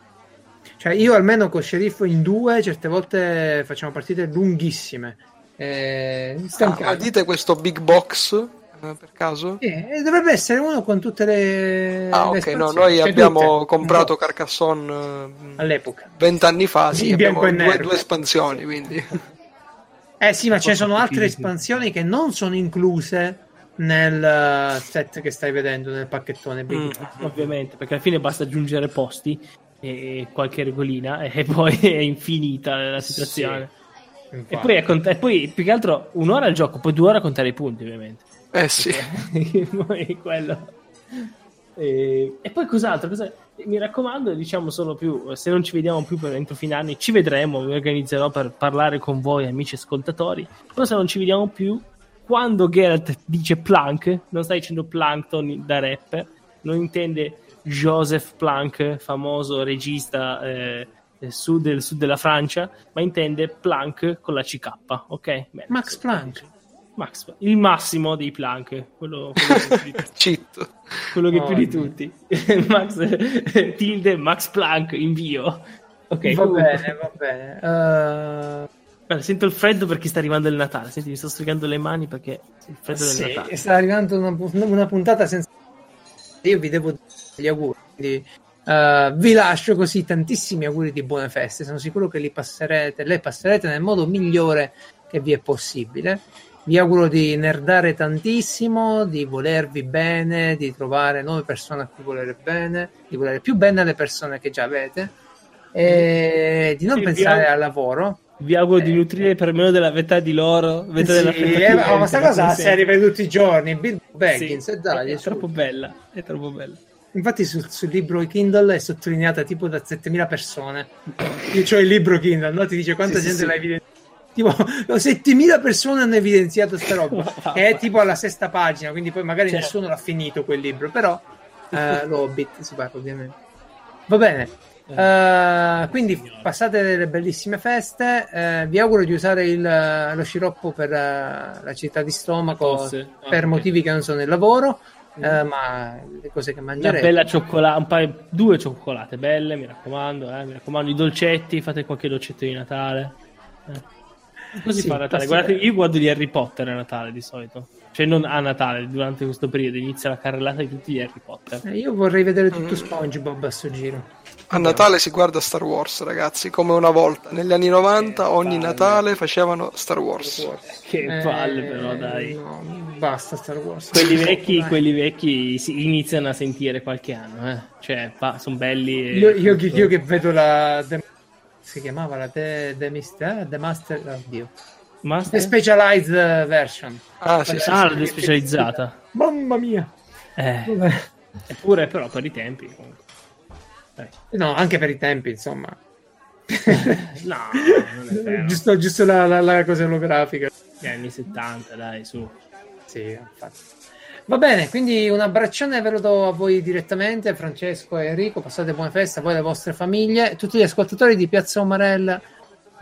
Cioè, io almeno con sceriffo in due, certe volte facciamo partite lunghissime. Eh, Ah, dite questo big box per caso? Eh, dovrebbe essere uno con tutte le. Ah, le ok, no, noi Cioè, abbiamo tutte. comprato. Carcassonne eh, all'epoca. vent'anni fa, sì, abbiamo bianco e due, nero. due espansioni, quindi... Eh sì, ma ce ne sono altre espansioni che non sono incluse nel eh, set che stai vedendo nel pacchettone. Mm. Ovviamente, perché alla fine basta aggiungere posti e qualche regolina e poi è infinita la situazione. E Infatti. poi, è cont- e poi più che altro un'ora al gioco, poi due ore a contare i punti, ovviamente. Eh sì. poi quello. E, e poi cos'altro? Cosa- Mi raccomando, diciamo solo più, se non ci vediamo più per entro fine anni, ci vedremo, mi organizzerò per parlare con voi, amici ascoltatori. Però se non ci vediamo più, quando Geralt dice Plank, non sta dicendo Plankton da rapper, non intende Joseph Planck, famoso regista eh, del sud, del sud della Francia, ma intende Planck con la CK, ok? Bene, Max Planck. Max, il massimo dei Planck, quello, quello quello che Oh, più di Dio. tutti. Max, tilde Max Planck, invio. Ok, va comunque. bene, va bene. Eh, Guarda, sento il freddo perché sta arrivando il Natale. Senti, mi sto stringando le mani perché il freddo del sì, Natale. sta arrivando una, una puntata senza. Io vi devo dare gli auguri. Quindi, eh, vi lascio così tantissimi auguri di buone feste. Sono sicuro che li passerete, le passerete nel modo migliore che vi è possibile. Vi auguro di nerdare tantissimo, di volervi bene, di trovare nuove persone a cui volere bene, di volere più bene alle persone che già avete e di non Sì, pensare auguro- al lavoro. Vi auguro di Eh. nutrire per meno della metà di loro. La Sì, fetta eh, ma questa cosa sempre. per tutti i giorni. Bill Baggins, Sì, dai, è, su. troppo bella. È troppo bella. Infatti sul, sul libro Kindle è sottolineata tipo da 7000 persone. Io ho il libro Kindle, no? Ti dice quanta sì, gente sì. l'ha evidenziato. Tipo, 7000 persone hanno evidenziato sta roba. è tipo alla sesta pagina, quindi poi magari Certo. nessuno l'ha finito quel libro, però eh, lo Hobbit si parla ovviamente. Va bene. Eh, quindi passate delle bellissime feste. eh, vi auguro di usare il, lo sciroppo per eh, la città di stomaco. Ah, per ok. motivi che non sono il lavoro, eh, ma le cose che Una mangerete. bella cioccolata, un paio, due cioccolate belle, mi raccomando, eh, mi raccomando, i dolcetti, fate qualche dolcetto di Natale. Eh. Così sì, fa a Natale. Guardate, io guardo gli Harry Potter a Natale di solito. Cioè, non a Natale, durante questo periodo inizia la carrellata di tutti gli Harry Potter. Eh, io vorrei vedere tutto mm. SpongeBob a sto giro. A Natale si guarda Star Wars, ragazzi, come una volta. Negli anni 90 eh, ogni palle. Natale facevano Star Wars. Che palle eh, però, dai. No, basta Star Wars. Quelli vecchi, quelli vecchi si iniziano a sentire qualche anno, eh. Cioè, pa- sono belli. E... Io, io, io, che vedo la... The... Si chiamava la The, The, Mister, The Master... Oddio. Master? The Specialized Version. Ah, sì, sì, ah, specializzata. Mamma mia. Eh. Eppure però per i tempi comunque. No, anche per i tempi, insomma. no, non è vero. giusto, giusto la, la, la, cosa olografica. Gli anni 70, dai, su. Sì, infatti. Va bene, quindi un abbraccione ve lo do a voi direttamente, Francesco e Enrico. Passate buone feste a voi e alle vostre famiglie. Tutti gli ascoltatori di Piazza Omarella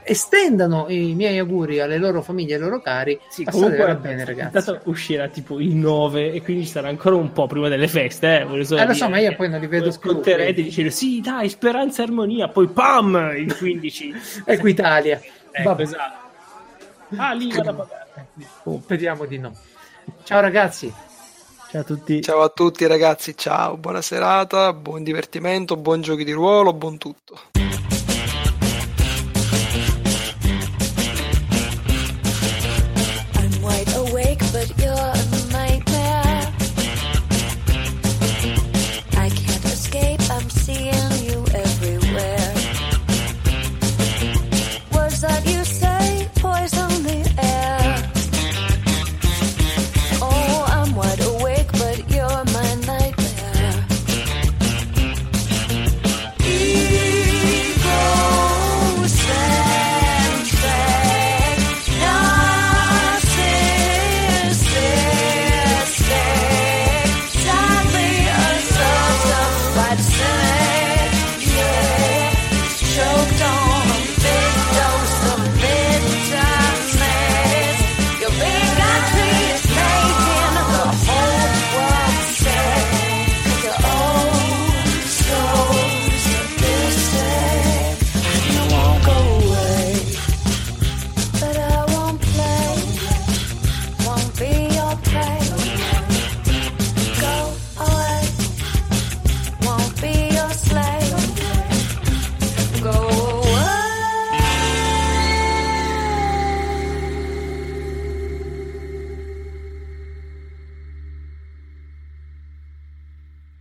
estendano i miei auguri alle loro famiglie e ai loro cari. Sì, comunque va bene, ragazzi. Intanto uscirà tipo il 9 e quindi sarà ancora un po' prima delle feste. Eh, eh lo so, ma io poi non li vedo Ascolterete dicendo sì, dai, speranza e armonia, poi pam, il 15. Equitalia. ecco, esatto. Ah, lì vado a pagare. Oh, speriamo di no. Ciao ragazzi. Ciao a tutti. Ciao a tutti ragazzi, ciao, buona serata, buon divertimento, buon giochi di ruolo, buon tutto.